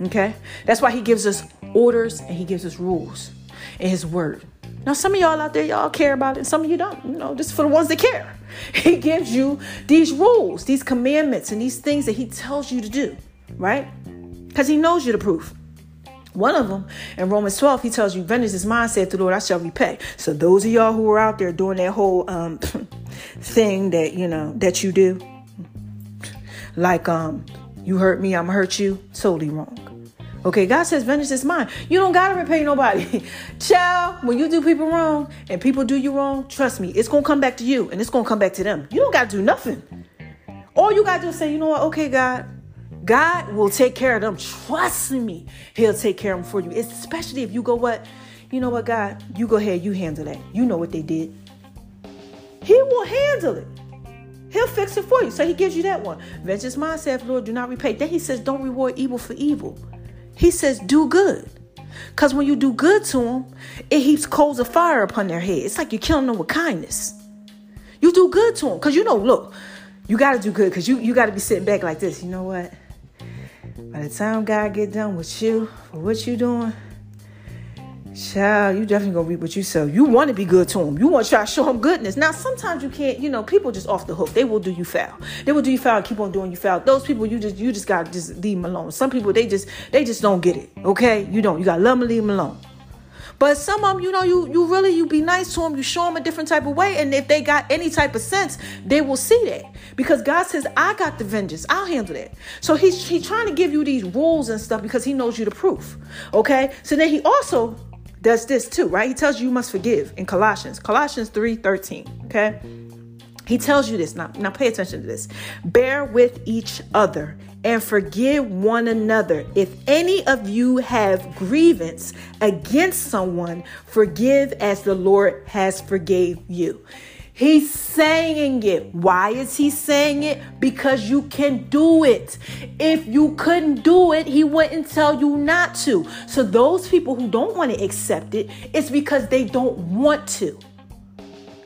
Okay? That's why he gives us orders and he gives us rules in his word. Now, some of y'all out there, y'all care about it, and some of you don't. You know, just for the ones that care. He gives you these rules, these commandments, and these things that he tells you to do, right? Because he knows you the proof. One of them in Romans 12, he tells you, Vengeance is mine, said the Lord, I shall repay. So those of y'all who are out there doing that whole um, thing that, you know, that you do, like um, you hurt me, I'm hurt you, totally wrong. Okay, God says vengeance is mine. You don't gotta repay nobody. Child, when you do people wrong and people do you wrong, trust me, it's gonna come back to you and it's gonna come back to them. You don't gotta do nothing. All you gotta do is say, you know what, okay, God, God will take care of them. Trust me, He'll take care of them for you. Especially if you go, what? You know what, God? You go ahead, you handle that. You know what they did. He will handle it. He'll fix it for you. So he gives you that one. Vengeance is mine, saith Lord, do not repay. Then he says, don't reward evil for evil. He says, do good. Because when you do good to them, it heaps coals of fire upon their head. It's like you're killing them with kindness. You do good to them. Because you know, look, you got to do good because you, you got to be sitting back like this. You know what? By the time God get done with you for what you doing, child, you definitely gonna reap what you sow. You want to be good to them. You want to try to show them goodness. Now, sometimes you can't. You know, people just off the hook. They will do you foul. They will do you foul. And keep on doing you foul. Those people, you just you just gotta just leave them alone. Some people, they just they just don't get it. Okay, you don't. You gotta love them, leave them alone. But some of them, you know, you you really you be nice to them, you show them a different type of way, and if they got any type of sense, they will see that because God says, "I got the vengeance, I'll handle that." So he's he's trying to give you these rules and stuff because he knows you the proof. Okay, so then he also does this too, right? He tells you you must forgive in Colossians, Colossians three thirteen. Okay. He tells you this. Now, now pay attention to this. Bear with each other and forgive one another. If any of you have grievance against someone, forgive as the Lord has forgave you. He's saying it. Why is he saying it? Because you can do it. If you couldn't do it, he wouldn't tell you not to. So those people who don't want to accept it, it's because they don't want to.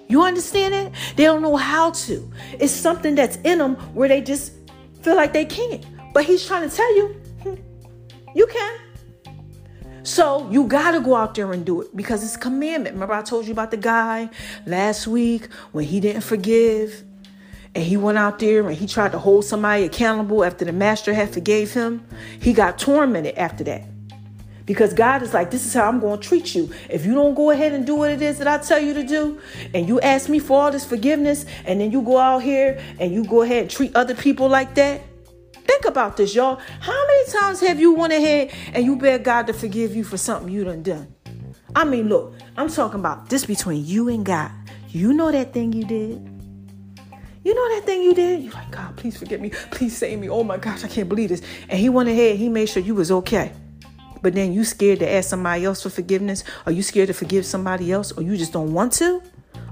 You understand it? They don't know how to. It's something that's in them where they just feel like they can't. But he's trying to tell you, hmm, you can. So you got to go out there and do it because it's commandment. Remember, I told you about the guy last week when he didn't forgive and he went out there and he tried to hold somebody accountable after the master had forgave him. He got tormented after that. Because God is like, this is how I'm going to treat you. If you don't go ahead and do what it is that I tell you to do, and you ask me for all this forgiveness, and then you go out here and you go ahead and treat other people like that, think about this, y'all. How many times have you went ahead and you begged God to forgive you for something you done done? I mean, look, I'm talking about this between you and God. You know that thing you did. You know that thing you did? You're like, God, please forgive me. Please save me. Oh my gosh, I can't believe this. And he went ahead, he made sure you was okay but then you scared to ask somebody else for forgiveness, or you scared to forgive somebody else, or you just don't want to,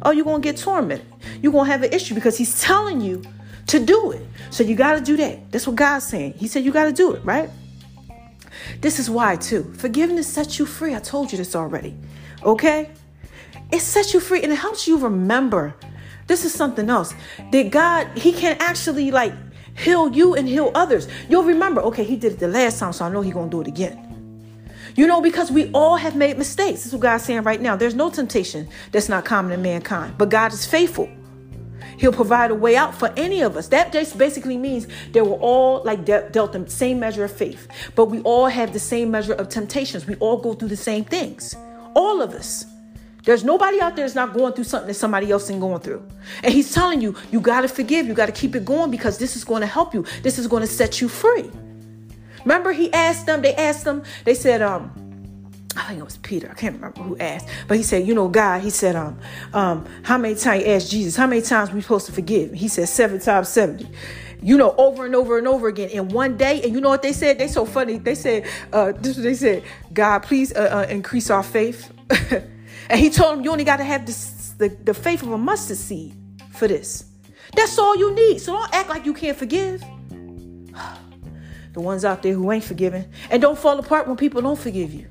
or you're gonna get tormented. You're gonna have an issue because he's telling you to do it. So you gotta do that. That's what God's saying. He said you gotta do it, right? This is why, too. Forgiveness sets you free. I told you this already. Okay? It sets you free and it helps you remember. This is something else. That God, He can actually like heal you and heal others. You'll remember, okay, He did it the last time, so I know He's gonna do it again. You know, because we all have made mistakes. This is what God's saying right now. There's no temptation that's not common in mankind, but God is faithful. He'll provide a way out for any of us. That just basically means that we're all like de- dealt the same measure of faith, but we all have the same measure of temptations. We all go through the same things. All of us. There's nobody out there that's not going through something that somebody else is going through. And he's telling you, you got to forgive. You got to keep it going because this is going to help you. This is going to set you free. Remember, he asked them, they asked them, they said, um, I think it was Peter. I can't remember who asked, but he said, you know, God, he said, um, um, how many times asked Jesus, how many times we supposed to forgive? He said seven times 70 you know, over and over and over again in one day. And you know what they said? They so funny. They said, uh, this is what they said, God, please uh, uh, increase our faith. and he told them, you only got to have this, the, the faith of a mustard seed for this. That's all you need. So don't act like you can't forgive the ones out there who ain't forgiving. And don't fall apart when people don't forgive you.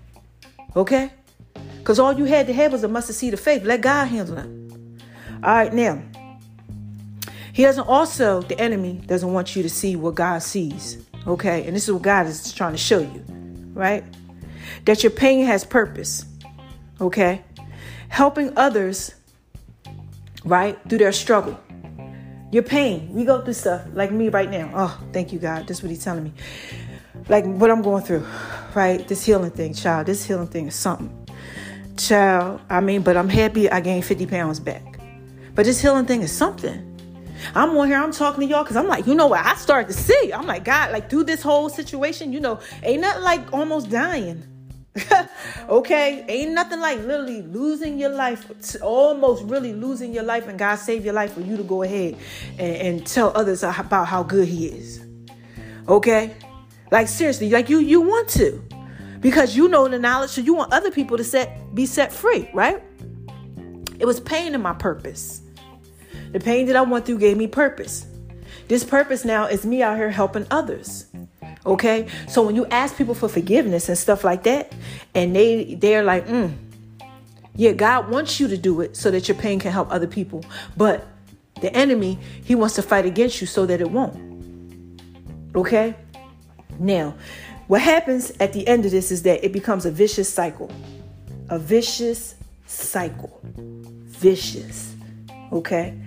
Okay? Because all you had to have was a mustard seed of faith. Let God handle it. All right, now. He doesn't also, the enemy doesn't want you to see what God sees. Okay? And this is what God is trying to show you. Right? That your pain has purpose. Okay? Helping others, right, through their struggle. Your pain. We go through stuff like me right now. Oh, thank you, God. That's what He's telling me. Like what I'm going through, right? This healing thing, child. This healing thing is something. Child, I mean, but I'm happy I gained 50 pounds back. But this healing thing is something. I'm on here, I'm talking to y'all because I'm like, you know what? I started to see. I'm like, God, like through this whole situation, you know, ain't nothing like almost dying. okay, ain't nothing like literally losing your life, almost really losing your life, and God save your life for you to go ahead and, and tell others about how good He is. Okay, like seriously, like you you want to, because you know the knowledge, so you want other people to set be set free, right? It was pain in my purpose. The pain that I went through gave me purpose. This purpose now is me out here helping others. Okay? So when you ask people for forgiveness and stuff like that, and they they're like, mm, yeah, God wants you to do it so that your pain can help other people. But The enemy, he wants to fight against you so that it won't. Okay? Now, what happens at the end of this is that it becomes a vicious cycle. A vicious cycle. Vicious. Okay?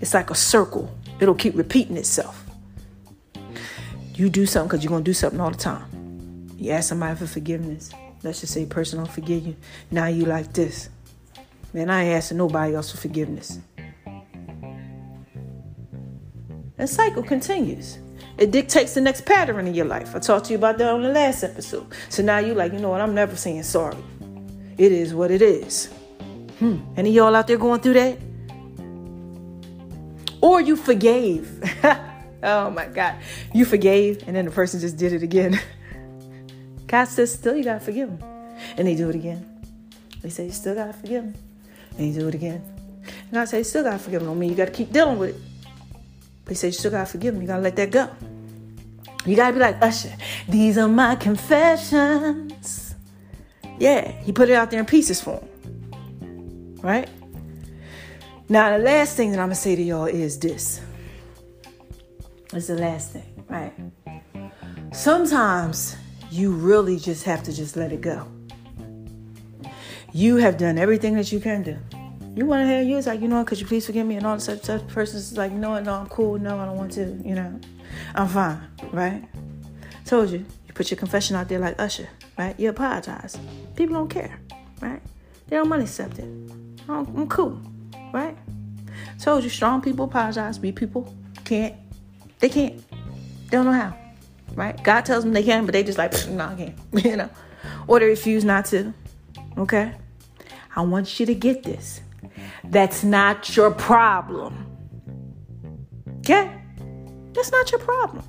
It's like a circle, it'll keep repeating itself. You do something because you're going to do something all the time. You ask somebody for forgiveness. Let's just say person don't forgive you. Now you like this. Man, I ain't asking nobody else for forgiveness. And cycle continues. It dictates the next pattern in your life. I talked to you about that on the last episode. So now you're like, you know what? I'm never saying sorry. It is what it is. Hmm. Any of y'all out there going through that? Or you forgave. oh my God. You forgave and then the person just did it again. God says, still you gotta forgive them. And they do it again. They say, you still gotta forgive them. And you do it again. And I say, still gotta forgive them. I mean, you gotta keep dealing with it. They said, you still gotta forgive them. You gotta let that go. You gotta be like, Usher, these are my confessions. Yeah, he put it out there in pieces for him. Right? Now, the last thing that I'm gonna say to y'all is this. It's the last thing, right? Sometimes you really just have to just let it go. You have done everything that you can do. You want to hear you, it's like, you know, could you please forgive me? And all such such person's like, no, no, I'm cool. No, I don't want to. You know, I'm fine, right? Told you. You put your confession out there like Usher, right? You apologize. People don't care, right? They don't want to accept it. I'm cool, right? Told you, strong people apologize. Weak people can't. They can't. They don't know how, right? God tells them they can, but they just like, no, I can't, you know, or they refuse not to. Okay, I want you to get this. That's not your problem. Okay, that's not your problem.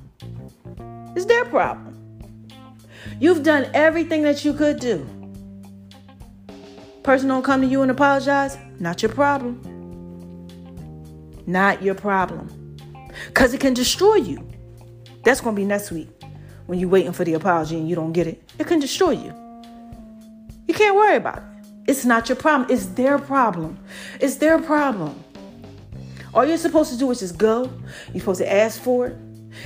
It's their problem. You've done everything that you could do. Person don't come to you and apologize, not your problem. Not your problem. Because it can destroy you. That's going to be next week when you're waiting for the apology and you don't get it. It can destroy you. You can't worry about it. It's not your problem. It's their problem. It's their problem. All you're supposed to do is just go. You're supposed to ask for it.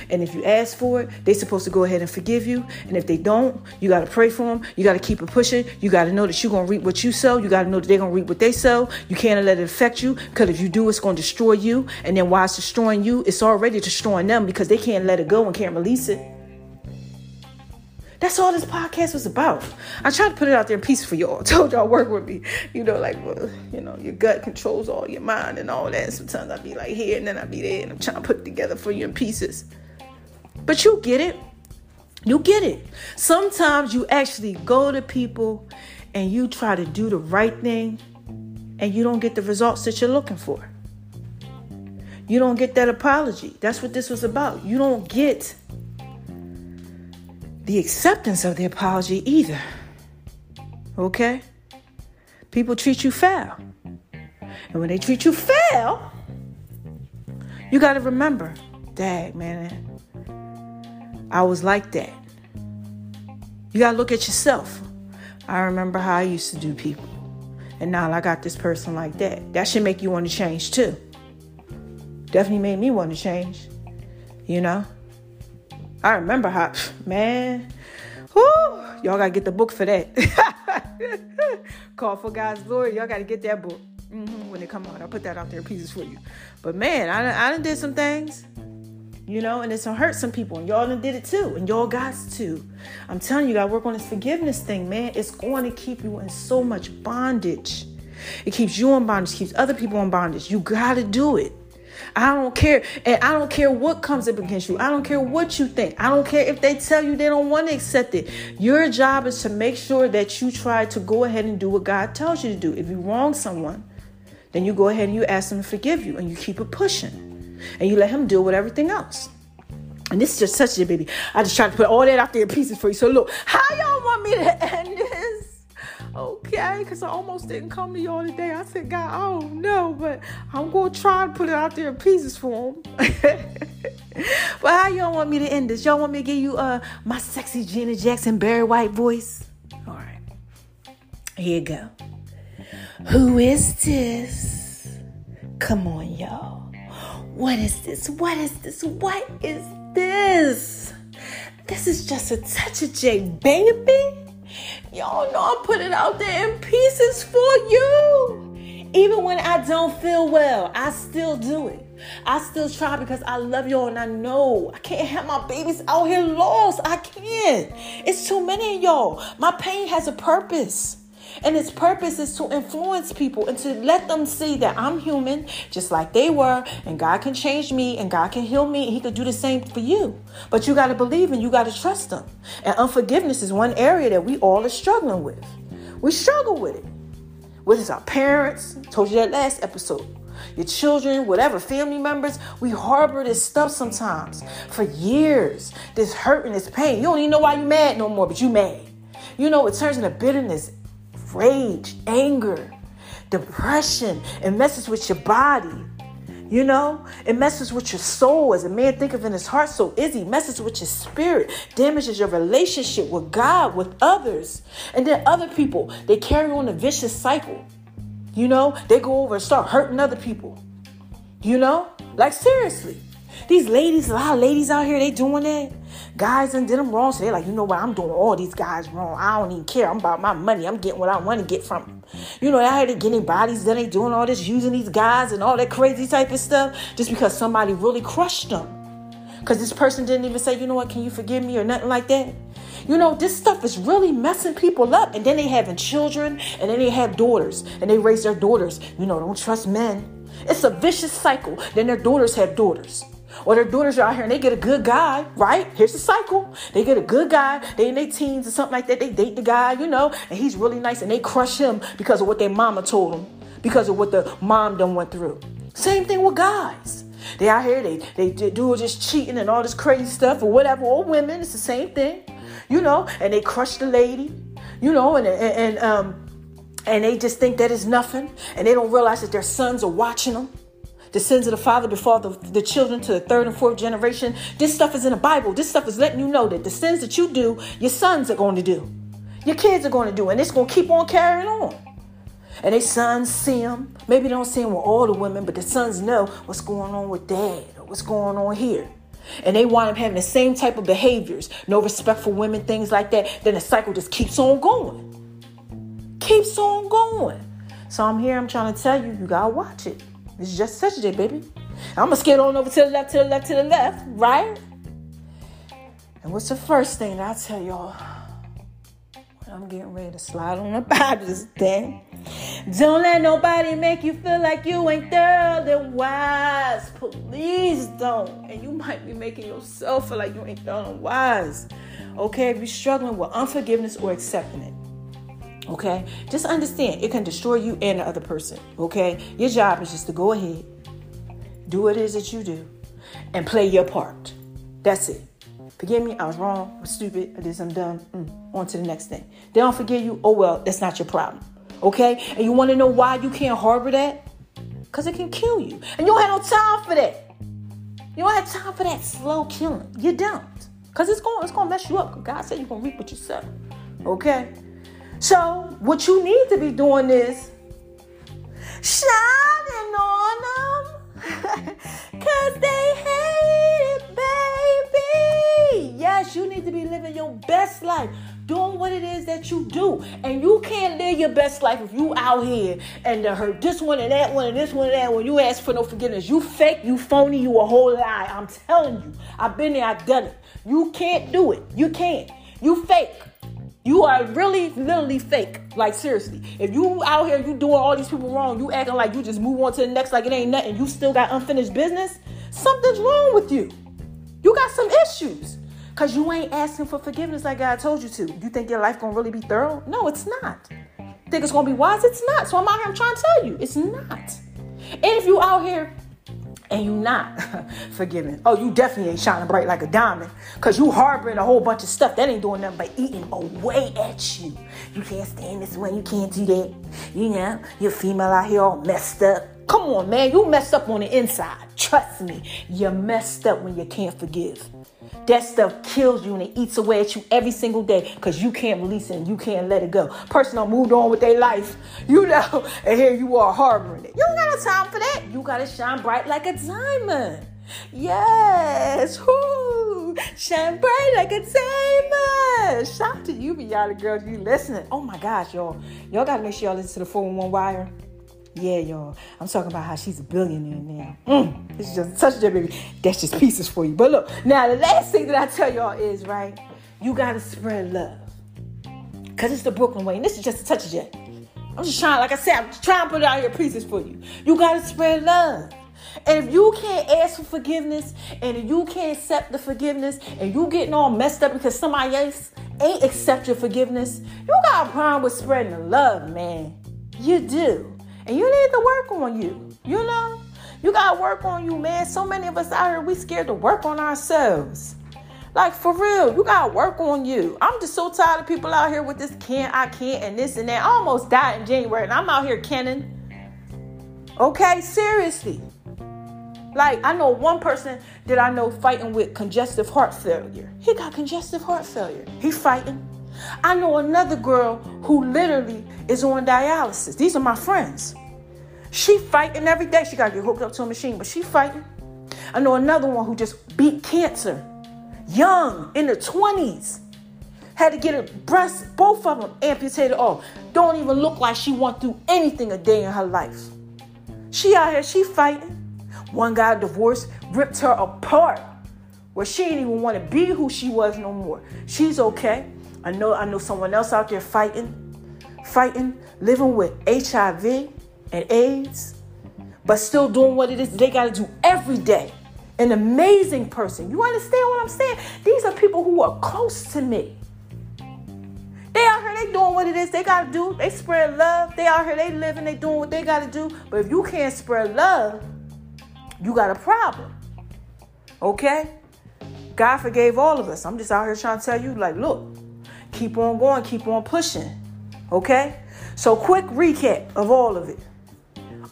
And if you ask for it, they're supposed to go ahead and forgive you. And if they don't, you got to pray for them. You got to keep it pushing. You got to know that you're going to reap what you sow. You got to know that they're going to reap what they sow. You can't let it affect you because if you do, it's going to destroy you. And then while it's destroying you, it's already destroying them because they can't let it go and can't release it. That's all this podcast was about. I tried to put it out there in peace for y'all. I told y'all work with me. You know, like well, you know, your gut controls all your mind and all that. Sometimes I'd be like here and then I'd be there and I'm trying to put together for you in pieces. But you get it. You get it. Sometimes you actually go to people and you try to do the right thing and you don't get the results that you're looking for. You don't get that apology. That's what this was about. You don't get the acceptance of the apology either. Okay? People treat you foul. And when they treat you foul, you got to remember, dag, man, I was like that. You got to look at yourself. I remember how I used to do people. And now I got this person like that. That should make you want to change too. Definitely made me want to change. You know? I remember how, man, whoo, y'all gotta get the book for that. Call for God's glory. Y'all gotta get that book mm-hmm, when it come out. I'll put that out there pieces for you. But man, I, I done did some things, you know, and it's gonna hurt some people, and y'all done did it too, and y'all got to. I'm telling you, you gotta work on this forgiveness thing, man. It's going to keep you in so much bondage. It keeps you in bondage, keeps other people in bondage. You gotta do it. I don't care. And I don't care what comes up against you. I don't care what you think. I don't care if they tell you they don't want to accept it. Your job is to make sure that you try to go ahead and do what God tells you to do. If you wrong someone, then you go ahead and you ask them to forgive you and you keep it pushing. And you let him deal with everything else. And this is just such a baby. I just tried to put all that out there in pieces for you. So look, how y'all want me to end this? Okay, because I almost didn't come to y'all today. I said, God, I don't know, but I'm going to try and put it out there in pieces for them. but how y'all want me to end this? Y'all want me to give you uh my sexy Janet Jackson Barry White voice? All right, here you go. Who is this? Come on, y'all. What is this? What is this? What is this? This is just a touch of J, baby. Y'all know I put it out there in pieces for you. Even when I don't feel well, I still do it. I still try because I love y'all and I know I can't have my babies out here lost. I can't. It's too many of y'all. My pain has a purpose. And its purpose is to influence people and to let them see that I'm human just like they were, and God can change me and God can heal me, and He could do the same for you. But you got to believe and you got to trust Him. And unforgiveness is one area that we all are struggling with. We struggle with it. Whether it's our parents, told you that last episode, your children, whatever, family members, we harbor this stuff sometimes for years. This hurt and this pain. You don't even know why you're mad no more, but you mad. You know, it turns into bitterness, rage, anger, depression. It messes with your body. You know, it messes with your soul. As a man thinketh in his heart, so is he. Messes with your spirit, damages your relationship with God, with others. And then other people, they carry on a vicious cycle. You know, they go over and start hurting other people. You know, like seriously. These ladies, a lot of ladies out here, they doing that. Guys and did them wrong, so they're like, you know what? I'm doing all these guys wrong. I don't even care. I'm about my money. I'm getting what I want to get from. You know, out here getting bodies, then they doing all this, using these guys and all that crazy type of stuff, just because somebody really crushed them. Because this person didn't even say, you know what? Can you forgive me or nothing like that. You know, this stuff is really messing people up. And then they having children, and then they have daughters, and they raise their daughters. You know, don't trust men. It's a vicious cycle. Then their daughters have daughters. Or their daughters are out here and they get a good guy, right? Here's the cycle. They get a good guy, they in their teens or something like that. They date the guy, you know, and he's really nice and they crush him because of what their mama told them, because of what the mom done went through. Same thing with guys. They out here, they, they do just cheating and all this crazy stuff or whatever, or women, it's the same thing, you know, and they crush the lady, you know, and, and, and um, and they just think that is nothing, and they don't realize that their sons are watching them the sins of the father the, the children to the third and fourth generation. This stuff is in the Bible. This stuff is letting you know that the sins that you do, your sons are going to do. Your kids are going to do. And it's going to keep on carrying on. And their sons see them. Maybe they don't see them with all the women, but the sons know what's going on with dad or what's going on here. And they wind up having the same type of behaviors, no respect for women, things like that. Then the cycle just keeps on going. Keeps on going. So I'm here, I'm trying to tell you, you gotta watch it. It's just such a day, baby. I'm gonna skate on over to the left, to the left, to the left, right? And what's the first thing that I tell y'all? When I'm getting ready to slide on the Bible this thing. Don't let nobody make you feel like you ain't thoroughly wise. Please don't. And you might be making yourself feel like you ain't thoroughly wise. Okay, if you're struggling with unforgiveness or accepting it. Okay? Just understand it can destroy you and the other person. Okay? Your job is just to go ahead, do what it is that you do, and play your part. That's it. Forgive me, I was wrong, I was stupid, I did something dumb. Mm, on to the next thing. They don't forgive you, oh well, that's not your problem. Okay? And you want to know why you can't harbor that? Because it can kill you. And you don't have no time for that. You don't have time for that slow killing. You don't. Because it's going it's gonna mess you up. God said you're gonna reap what you sow. Okay? So, what you need to be doing is shining on them because they hate it, baby. Yes, you need to be living your best life, doing what it is that you do. And you can't live your best life if you out here and hurt this one and that one and this one and that. one. you ask for no forgiveness, you fake, you phony, you a whole lie. I'm telling you, I've been there, I've done it. You can't do it. You can't. You fake. You are really literally fake. Like seriously. If you out here, you doing all these people wrong, you acting like you just move on to the next like it ain't nothing, you still got unfinished business, something's wrong with you. You got some issues. Cause you ain't asking for forgiveness like God told you to. You think your life gonna really be thorough? No, it's not. Think it's gonna be wise? It's not. So I'm out here, I'm trying to tell you, it's not. And if you out here and you not forgiving. Oh, you definitely ain't shining bright like a diamond because you harboring a whole bunch of stuff that ain't doing nothing but eating away at you. You can't stand this one, you can't do that. You know, you're female out here all messed up. Come on, man. You messed up on the inside. Trust me. You messed up when you can't forgive. That stuff kills you and it eats away at you every single day because you can't release it and you can't let it go. Person done moved on with their life, you know, and here you are harboring it. You don't got no time for that. You gotta shine bright like a diamond. Yes, whoo, shine bright like a diamond. Shout out to you, Beyond girls, you listening. Oh my gosh, y'all. Y'all gotta make sure y'all listen to the 411 wire. Yeah, y'all. I'm talking about how she's a billionaire now. Mm, this is just such a baby. That's just pieces for you. But look, now the last thing that I tell y'all is right. You gotta spread love, cause it's the Brooklyn way, and this is just a touch of. I'm just trying, like I said, I'm trying to put out here pieces for you. You gotta spread love. And if you can't ask for forgiveness and if you can't accept the forgiveness and you getting all messed up because somebody else ain't accept your forgiveness, you got a problem with spreading the love, man. You do. And you need to work on you. You know? You gotta work on you, man. So many of us out here, we scared to work on ourselves. Like for real, you gotta work on you. I'm just so tired of people out here with this can't, I can't, and this and that. I almost died in January, and I'm out here canning. Okay, seriously. Like I know one person that I know fighting with congestive heart failure. He got congestive heart failure. He fighting. I know another girl who literally is on dialysis. These are my friends. She fighting every day. She got to get hooked up to a machine, but she fighting. I know another one who just beat cancer, young, in the 20s. Had to get her breasts, both of them amputated off. Don't even look like she went through anything a day in her life. She out here, she fighting. One guy divorced, ripped her apart, where she didn't even want to be who she was no more. She's okay. I know I know someone else out there fighting, fighting, living with HIV and AIDS, but still doing what it is they got to do every day. An amazing person. You understand what I'm saying? These are people who are close to me. They out here, they doing what it is they gotta do. They spread love. They out here, they living, they doing what they gotta do. But if you can't spread love, you got a problem. Okay? God forgave all of us. I'm just out here trying to tell you, like, look, keep on going, keep on pushing. Okay? So, quick recap of all of it.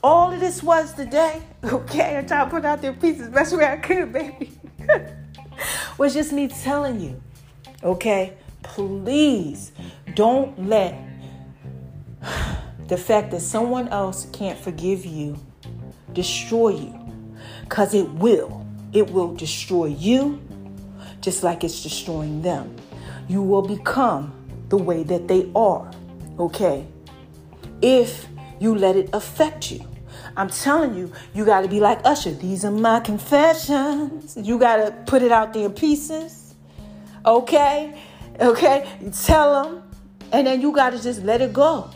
All of this was today, okay? I'm trying to put out their pieces best way I could, baby. was just me telling you, okay? Please don't let the fact that someone else can't forgive you destroy you because it will. It will destroy you just like it's destroying them. You will become the way that they are, okay? If you let it affect you. I'm telling you, you got to be like Usher. These are my confessions. You got to put it out there in pieces, okay? Okay? Tell them, and then you got to just let it go.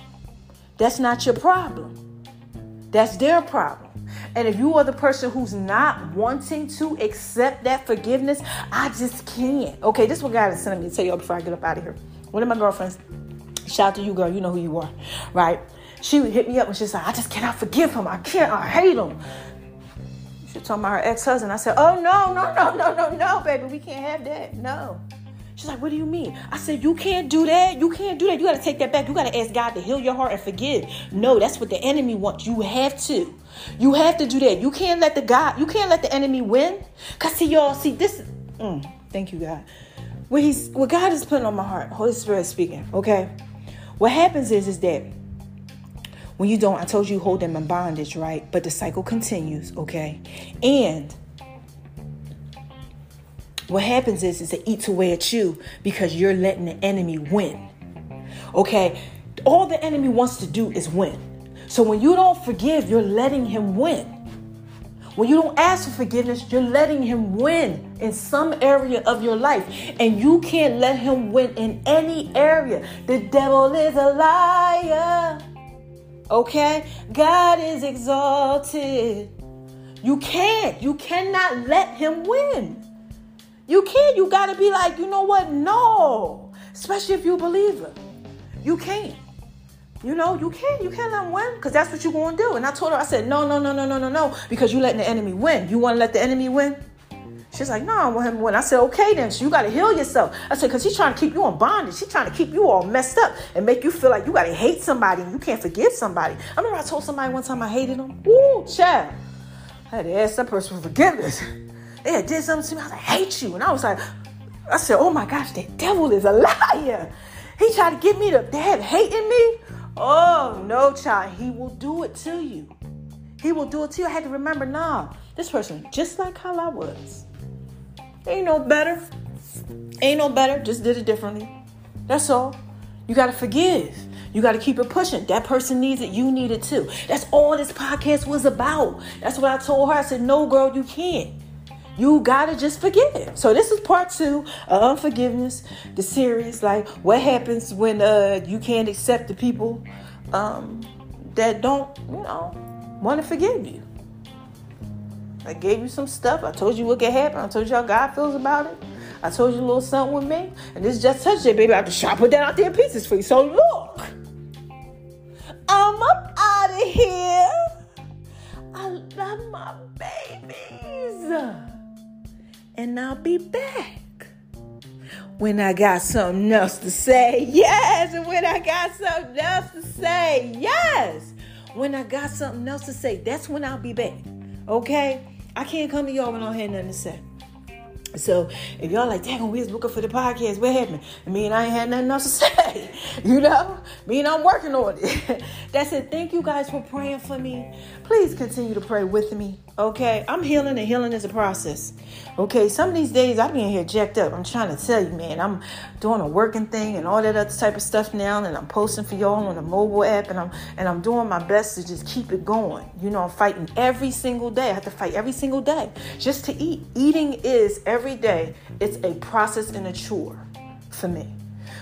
That's not your problem. That's their problem. And if you are the person who's not wanting to accept that forgiveness, I just can't. Okay, this is what God is sending me to tell you before I get up out of here. One of my girlfriends, shout out to you, girl. You know who you are, right? She would hit me up and she's like, I just cannot forgive him. I can't. I hate him. She talking about her ex-husband. I said, Oh no, no, no, no, no, no, baby. We can't have that. No. She's like, What do you mean? I said, You can't do that. You can't do that. You got to take that back. You got to ask God to heal your heart and forgive. No, that's what the enemy wants. You have to. You have to do that. You can't let the God, you can't let the enemy win. Cause see, y'all, see this. Mm, thank you, God. What he's, what God is putting on my heart, Holy Spirit speaking. Okay, what happens is, is that when you don't, I told you hold them in bondage, right? But the cycle continues. Okay, and what happens is, is it eats away at you because you're letting the enemy win. Okay, all the enemy wants to do is win. So when you don't forgive, you're letting him win. When you don't ask for forgiveness, you're letting him win in some area of your life. And you can't let him win in any area. The devil is a liar. Okay? God is exalted. You can't. You cannot let him win. You can't. You got to be like, you know what? No. Especially if you believe it. You can't. You know, you can't, you can't let them win because that's what you're going to do. And I told her, I said, no, no, no, no, no, no, no, because you're letting the enemy win. You want to let the enemy win? She's like, no, when, when I said, okay, then so you got to heal yourself. I said, because she's trying to keep you in bondage. She's trying to keep you all messed up and make you feel like you got to hate somebody and you can't forgive somebody. I remember I told somebody one time I hated them. Woo, child. I had to ask that person for forgiveness. They had did something to me. I was like, hate you. And I was like, I said, oh my gosh, the devil is a liar. He tried to get me to have hating me. Oh no, child. He will do it to you. He will do it to you. I had to remember, nah, this person, just like how I was. Ain't no better. Ain't no better. Just did it differently. That's all. You got to forgive. You got to keep it pushing. That person needs it. You need it too. That's all this podcast was about. That's what I told her. I said, no, girl, you can't. You gotta just forgive. So this is part two of unforgiveness, the series. Like what happens when uh, you can't accept the people um, that don't, you know, want to forgive you. I gave you some stuff. I told you what could happen. I told you how God feels about it. I told you a little something with me. And this just touched it, baby. I to shop put that out there in pieces for you. So look, I'm up out of here. I love my babies. And I'll be back when I got something else to say. Yes, and when I got something else to say. Yes, when I got something else to say. That's when I'll be back. Okay? I can't come to y'all when I don't have nothing to say. So if y'all like, dang, we was looking for the podcast, what happened? I mean, I ain't had nothing else to say. You know? I mean, I'm working on it. That's it. Thank you guys for praying for me. Please continue to pray with me. Okay? I'm healing and healing is a process. Okay, some of these days I'm being here jacked up. I'm trying to tell you, man. I'm doing a working thing and all that other type of stuff now, and I'm posting for y'all on the mobile app, and I'm and I'm doing my best to just keep it going. You know, I'm fighting every single day. I have to fight every single day just to eat. Eating is every day. It's a process and a chore for me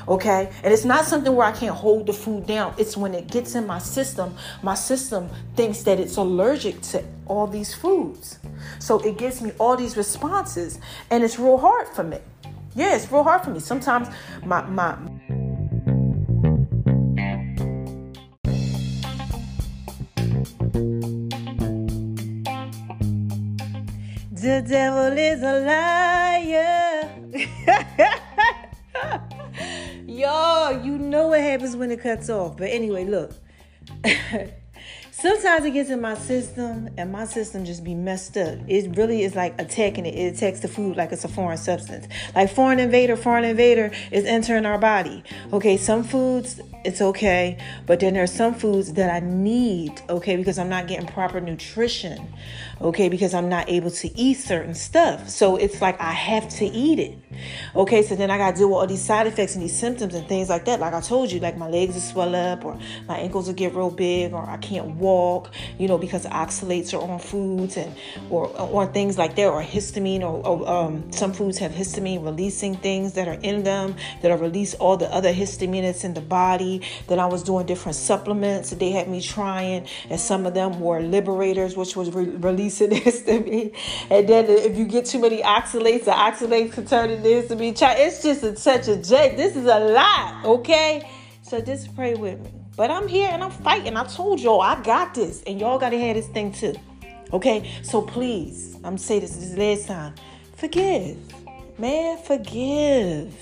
okay? And it's not something where I can't hold the food down. It's when it gets in my system, my system thinks that it's allergic to all these foods. So it gives me all these responses, and it's real hard for me. Yeah, it's real hard for me. Sometimes my my The devil is a liar. Yo, you know what happens when it cuts off. But anyway, look. Sometimes it gets in my system and my system just be messed up. It really is like attacking it. It attacks the food like it's a foreign substance. Like foreign invader, foreign invader is entering our body. Okay, some foods it's okay, but then there's some foods that I need, okay, because I'm not getting proper nutrition. Okay, because I'm not able to eat certain stuff. So it's like I have to eat it. Okay, so then I gotta deal with all these side effects and these symptoms and things like that. Like I told you, like my legs will swell up or my ankles will get real big or I can't walk, you know, because oxalates are on foods and or or things like that, or histamine or, or um, some foods have histamine releasing things that are in them that are release all the other histamine that's in the body. Then I was doing different supplements that they had me trying, and some of them were liberators, which was re- releasing histamine. And then if you get too many oxalates, the oxalates can turn into histamine. It's just a, such a j. This is a lot, okay? So just pray with me. But I'm here and I'm fighting. I told y'all I got this, and y'all gotta have this thing too. Okay, so please, I'm saying this this last time. Forgive, man, forgive.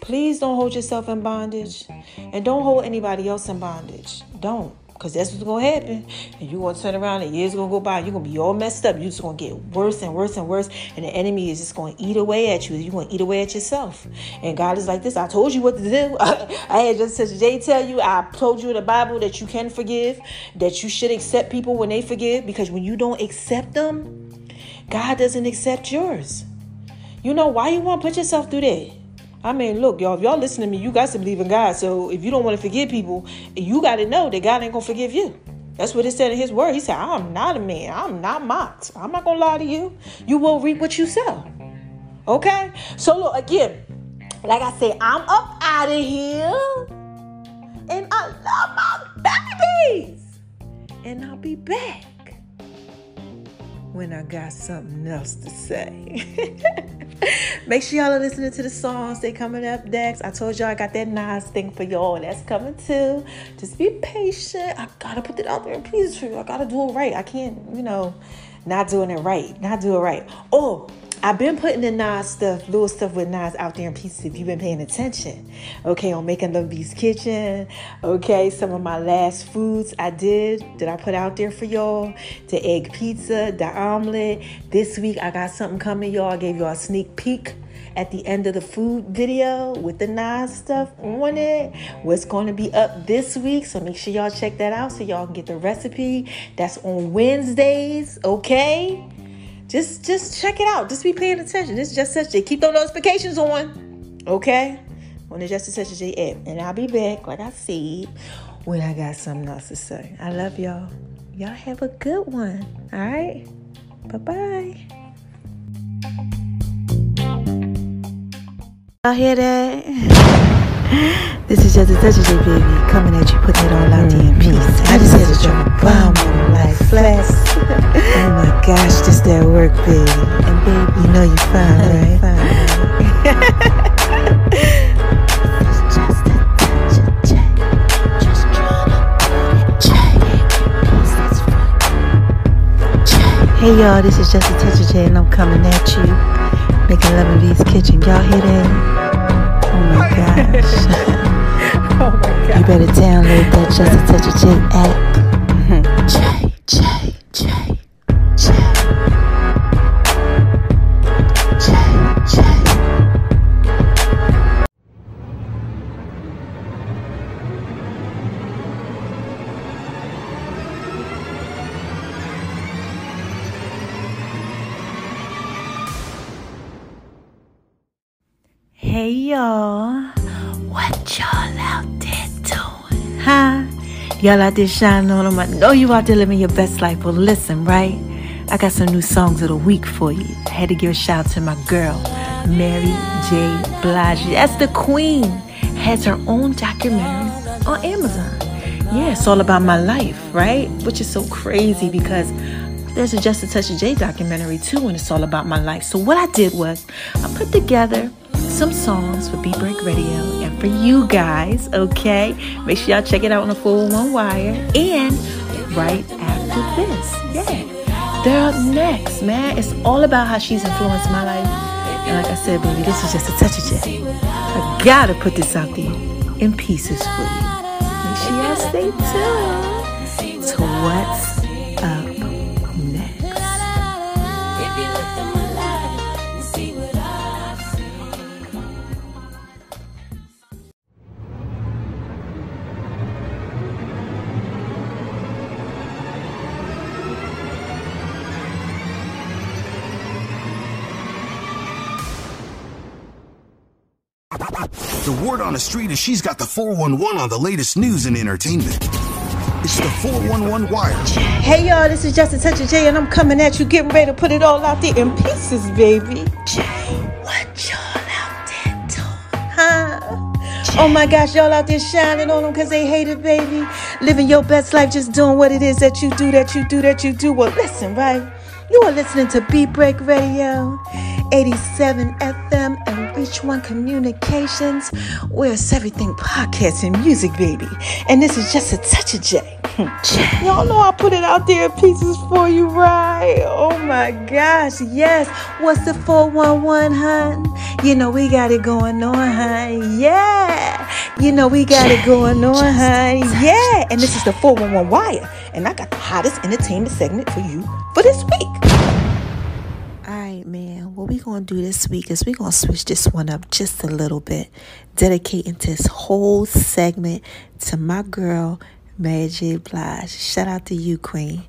Please don't hold yourself in bondage, and don't hold anybody else in bondage. Don't. Because that's what's going to happen. And you're going to turn around and years going to go by. You're going to be all messed up. You're just going to get worse and worse and worse. And the enemy is just going to eat away at you. You're going to eat away at yourself. And God is like this. I told you what to do. I had just Sister Jay tell you. I told you in the Bible that you can forgive. That you should accept people when they forgive. Because when you don't accept them, God doesn't accept yours. You know, why you want to put yourself through that? I mean, look, y'all, if y'all listen to me, you got to believe in God. So if you don't want to forgive people, you got to know that God ain't going to forgive you. That's what it said in his word. He said, I'm not a man. I'm not mocked. I'm not going to lie to you. You will reap what you sow. Okay? So look, again, like I said, I'm up out of here. And I love my babies. And I'll be back when I got something else to say. Make sure y'all are listening to the songs. They coming up next. I told y'all I got that Nas thing for y'all. That's coming too. Just be patient. I gotta put it out there pieces for you. I gotta do it right. I can't, you know, not doing it right. Not do it right. Oh, I've been putting the Nas stuff, little stuff with Nas out there in pieces if you've been paying attention. Okay, on Making Love V's Kitchen. Okay, some of my last foods I did that I put out there for y'all. The egg pizza, the omelet. This week I got something coming, y'all. I gave y'all a sneak peek at the end of the food video with the Nas stuff on it. What's going to be up this week. So make sure y'all check that out so y'all can get the recipe. That's on Wednesdays, okay? Just just check it out. Just be paying attention. This is just such a keep those notifications on. Okay? On the Just Such J app. And I'll be back, like I said, when I got something else to say. I love y'all. Y'all have a good one. All right? Bye-bye. Y'all hear that? This is just a touch of J baby coming at you, putting it all out there in mm-hmm. peace. I just had to drop a bomb on life flex. oh my gosh, this that work, baby. And baby, you know you're fine, right? fine. Hey y'all, this is just a touch of J and I'm coming at you. Making love in V's kitchen. Y'all hear that? Oh, oh my gosh. Oh my God. You better download that Just a Touch of J app. J, J, J. Y'all, what y'all out there doing? Huh? Y'all out there shining on them. I know you out there living your best life. Well, listen, right? I got some new songs of the week for you. I had to give a shout out to my girl, Mary J. Blige. That's the queen. Has her own documentary on Amazon. Yeah, it's all about my life, right? Which is so crazy because there's a Just a Touch of J documentary too, and it's all about my life. So what I did was I put together some songs for Beat Break Radio and for you guys, okay? Make sure y'all check it out on the 411 Wire. And right after this, yeah. They're up next, man. It's all about how she's influenced my life. And like I said, baby, this is just a touch of J. I gotta put this out there in pieces for you. Make sure y'all stay tuned to what's word on the street is she's got the 411 on the latest news and entertainment. It's the 411 Wire. Hey y'all, this is Just a Touch of J, and I'm coming at you, getting ready to put it all out there in pieces, baby. J, what y'all out there doing? Huh? Oh my gosh, y'all out there shining on them because they hate it, baby. Living your best life, just doing what it is that you do, that you do, that you do. Well, listen, right? You are listening to Beat Break Radio, 87 FM, and Reach One Communications, where it's everything podcast and music, baby. And this is just a touch of J. Hmm. Y'all know I put it out there in pieces for you, right? Oh my gosh, yes. What's the 411, hun? You know, we got it going on, hun. Yeah. You know, we got it going on, hun. Yeah. And this is the 411 Wire. And I got the hottest entertainment segment for you for this week. Right, man. What we gonna do this week is we gonna switch this one up just a little bit, dedicating this whole segment to my girl Mary J. Blige. Shout out to you, Queen.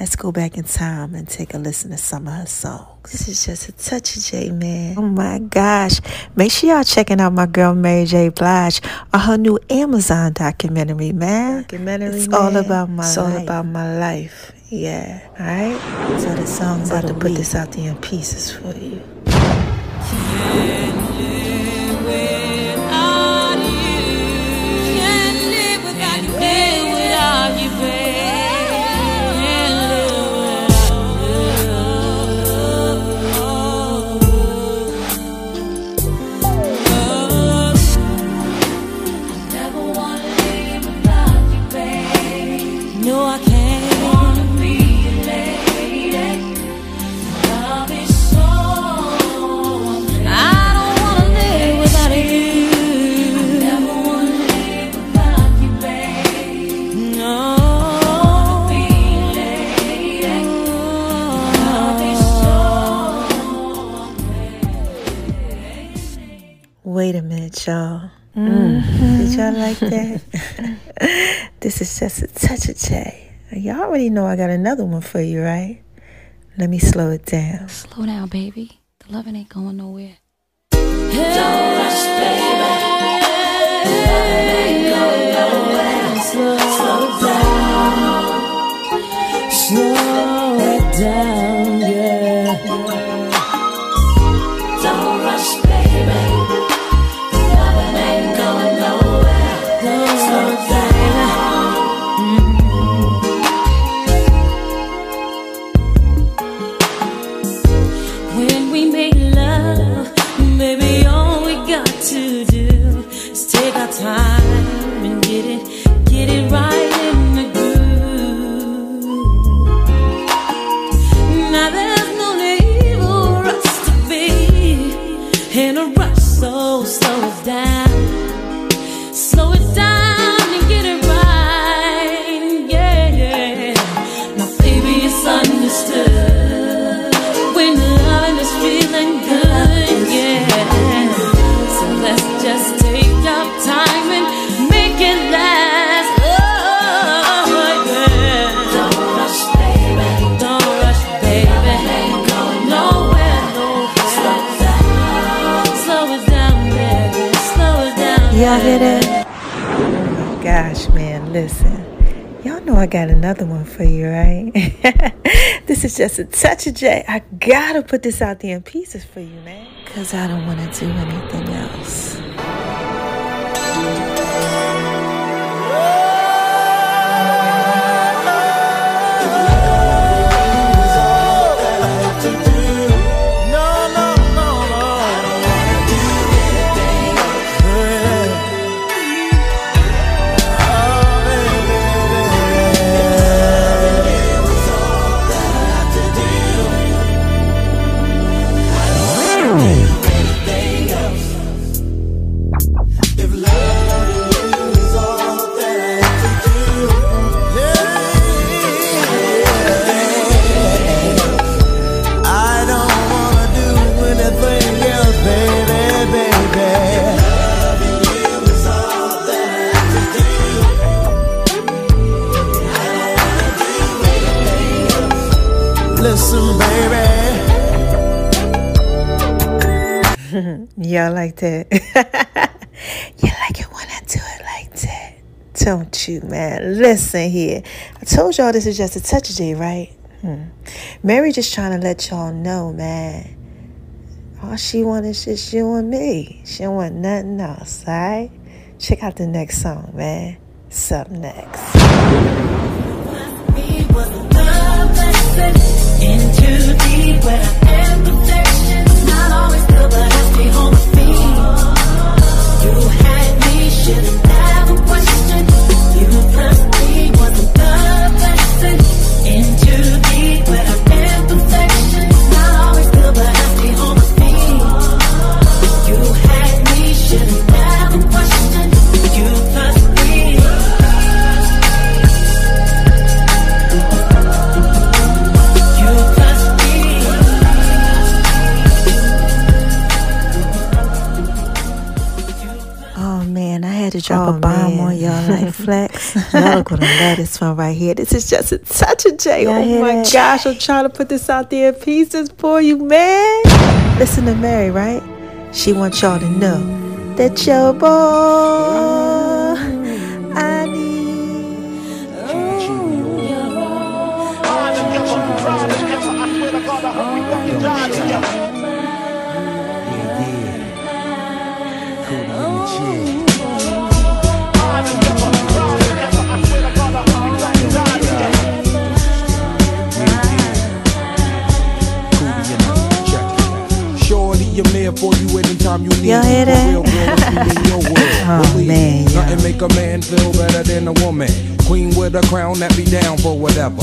Let's go back in time and take a listen to some of her songs. This is just a touch of J, man. Oh my gosh. Make sure y'all checking out my girl Mary J. Blige on her new Amazon documentary, man. Documentary, It's all about my It's life. all about my life. Yeah. All right? So the song's about to put this out there in pieces for you. No, Y'all know I got another one for you, right? Let me slow it down. Slow down, baby. The loving ain't going nowhere. Don't rush, baby. Loving ain't going nowhere. Slow, slow down. Slow it down, yeah. Listen. Y'all know I got another one for you, right? this is just a touch of J. I gotta put this out there in pieces for you, man. Cause I don't wanna do anything else. That? you like it when I do it like that? Don't you, man? Listen here. I told y'all this is just a touch J, right? Hmm. Mary just trying to let y'all know, man. All she want is just you and me. She don't want nothing else, alright? Check out the next song, man. It's up next. To drop Oh, a bomb man. on y'all like flex. y'all gonna love this one right here. This is just a touch of J. Y'all Oh my that? gosh, I'm trying to put this out there in pieces for you, man. Listen to Mary, right? She wants y'all to know that your boy for you anytime you need Y'all me. hear that? real, girl, if you in your world. Oh, Believe man. Nothing make a man feel better than a woman. Queen with a crown that be down for whatever.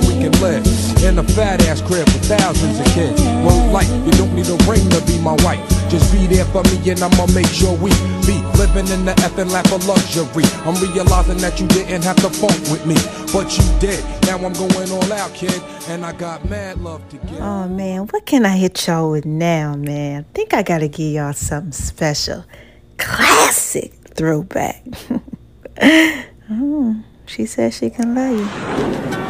can live. In a fat ass crib with thousands of kids. Well, like, you don't need a ring to be my wife. Just be there for me and I'ma make sure we be living in the effing lap of luxury. I'm realizing that you didn't have to funk with me, but you did. Now I'm going all out, kid, and I got mad love to give. Oh man, what can I hit y'all with now, man? Think I gotta give y'all something special. Classic throwback. oh, she says she can love you.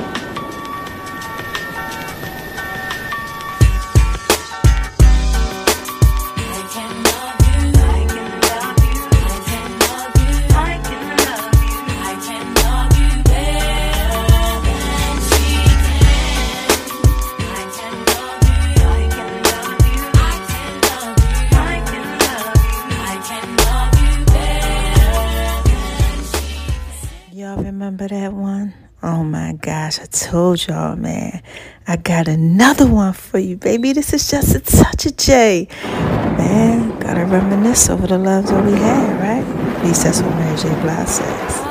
Gosh, I told y'all, man. I got another one for you, baby. This is just a touch of J. Man, gotta reminisce over the loves that we had, right? At least that's what Mary J. Blige says.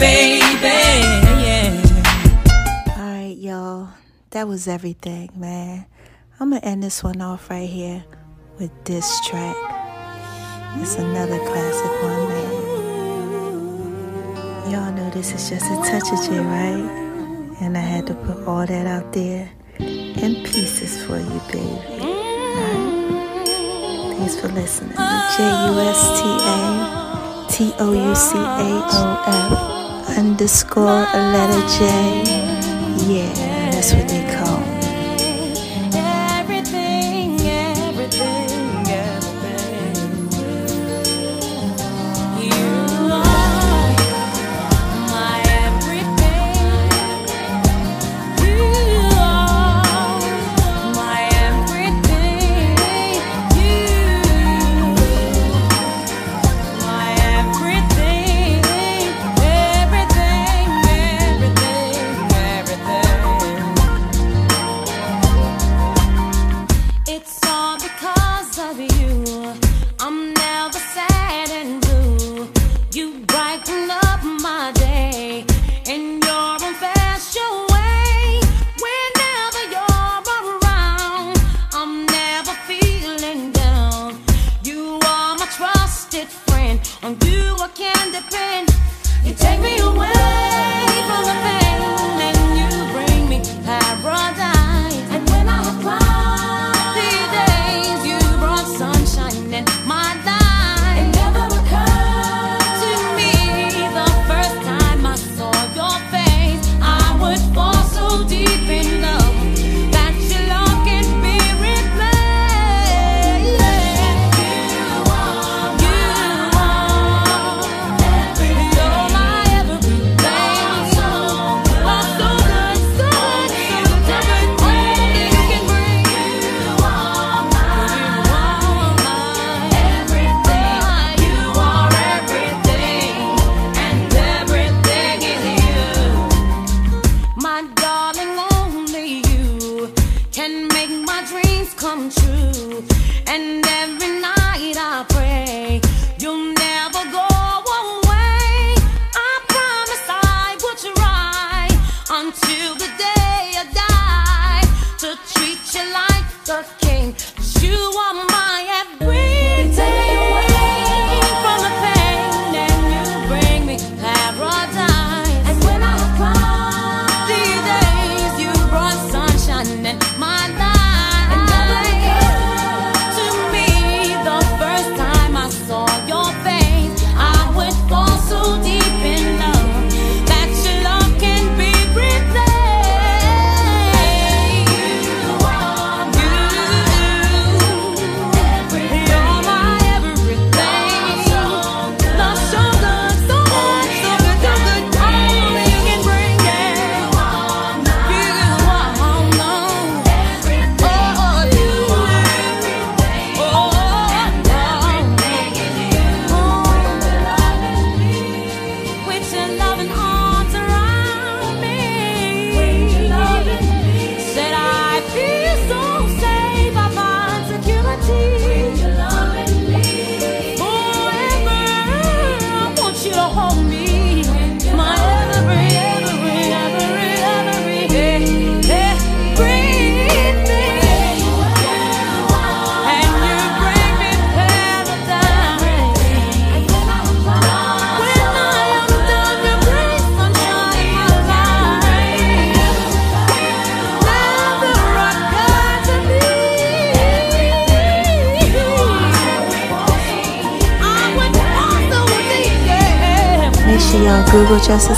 Baby. Yeah. Alright, y'all. That was everything, man. I'm gonna end this one off right here with this track. It's another classic one, man. Y'all know this is just a touch of J, right? And I had to put all that out there in pieces for you, baby. Alright? Thanks for listening. J U S T A T O U C H O F underscore a letter J. Yeah, that's what they call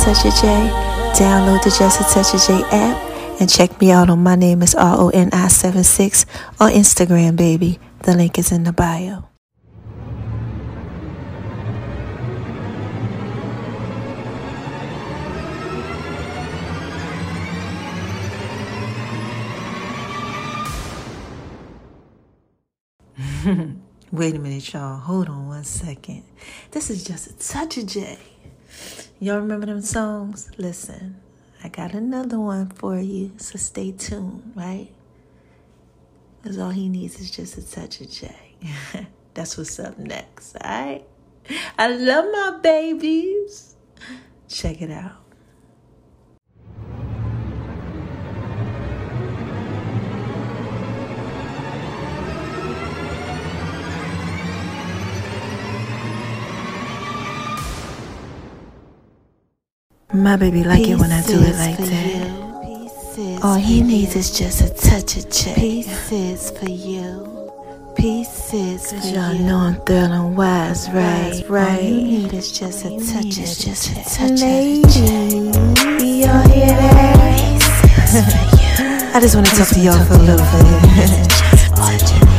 Toucher J. Download the Jessica Toucher J app and check me out on my name is RONI76 on Instagram, baby. The link is in the bio. Wait a minute, y'all. Hold on one second. This is just a touch of J. Y'all remember them songs? Listen, I got another one for you, so stay tuned, right? Because all he needs is just a touch of J. That's what's up next, all right? I love my babies. Check it out. My baby like Pieces it when I do it like that. All he needs you. is just a touch of check. Pieces for you. Pieces for y'all you. know I'm thrilling, wise, right? Right. All you need is just All a touch of just a touch Ladies, we all hear. I just wanna talk to y'all for a little bit.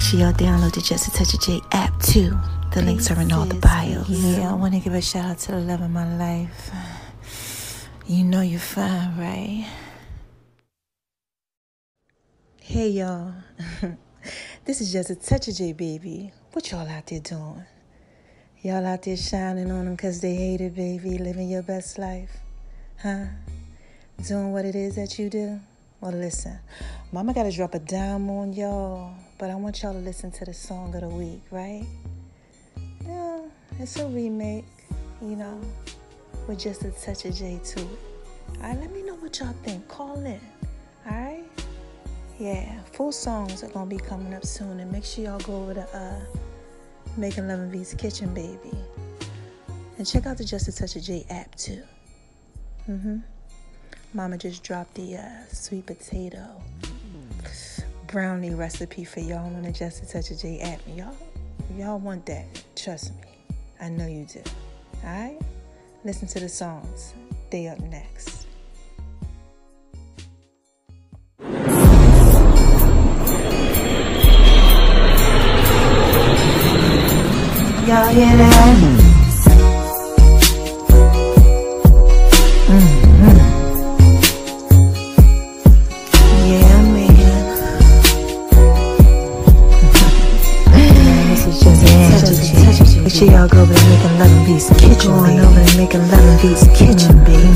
make sure y'all download the Just a Touch of J app too. The links are in all the bios. Yeah, I want to give a shout out to the love of my life. You know you're fine, right? Hey y'all, this is just a touch of J baby. What y'all out there doing? Y'all out there shining on them cause they hate it, baby, living your best life, huh? Doing what it is that you do? Well, listen, Mama gotta drop a dime on y'all, but I want y'all to listen to the song of the week, right? Yeah, it's a remake, you know, with just a touch of J to it. All right, let me know what y'all think. Call in, all right? Yeah, full songs are gonna be coming up soon, and make sure y'all go over to uh, Making Love in V's Kitchen, baby, and check out the Just a Touch of J app too. Mm-hmm. Mama just dropped the uh, sweet potato brownie recipe for y'all on the Just a Touch of J app. Y'all, y'all want that? Trust me, I know you do. All right, listen to the songs. They up next. Y'all hear that? J. Make sure y'all go over to Making Love in V's Kitchen, Going over to Making Love in V's Kitchen, baby.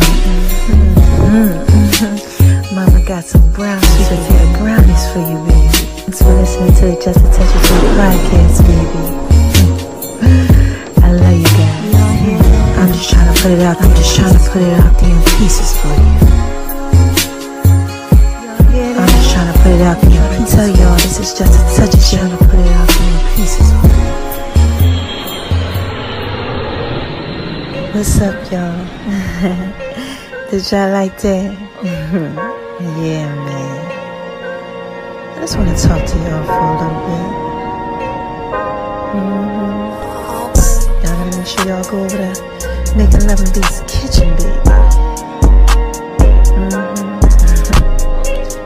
Mm-hmm. Mama got some brown sweet potato brownies for you, baby. Thanks for listening to the Just a Touch of J podcast, baby. I love you guys. I'm just trying to put it out. I'm just trying to put it out there in pieces for you. I'm just trying to put it out there. I tell y'all this is just a touch of trying to put it out there in pieces for you. What's up, y'all? Did y'all like that? yeah, man. I just want to talk to y'all for a little bit. Mm-hmm. Y'all gotta make sure y'all go over making love in V's kitchen, baby. Mm-hmm.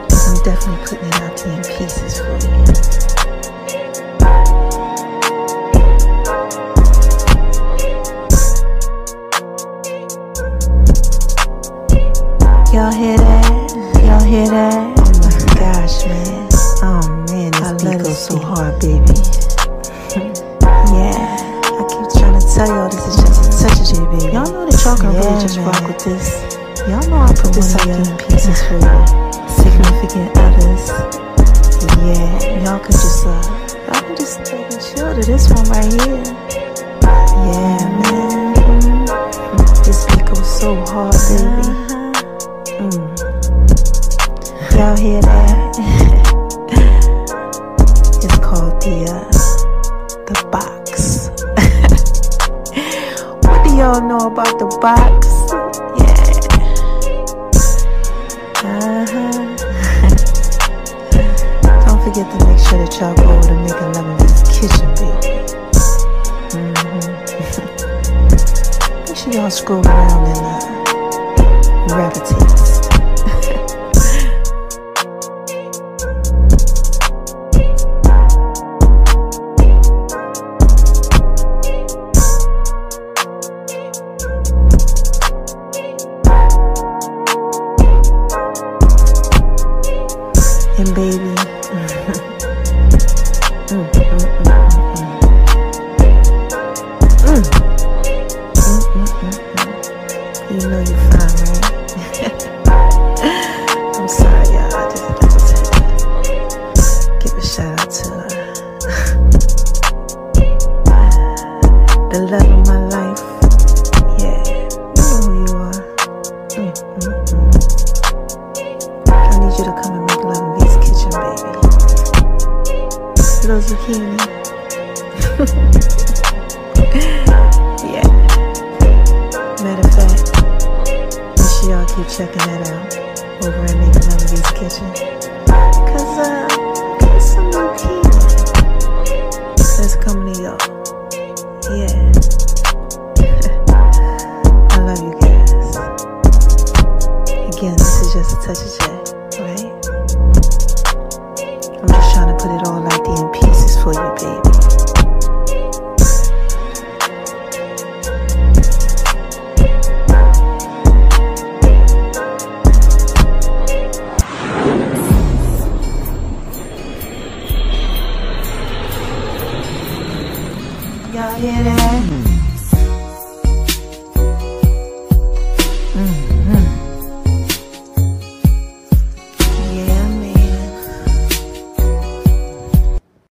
I'm definitely putting it out there in pieces for you. Y'all hear that? Y'all hear that? Oh my gosh, man. Oh man, this beat goes so hard, baby. yeah, I keep trying to tell y'all this is just such a touch of J, baby. Y'all know that y'all can really just rock with this. Y'all know I put this out in pieces for you. Significant others. Yeah, y'all can just uh, y'all can just chill to this one right here.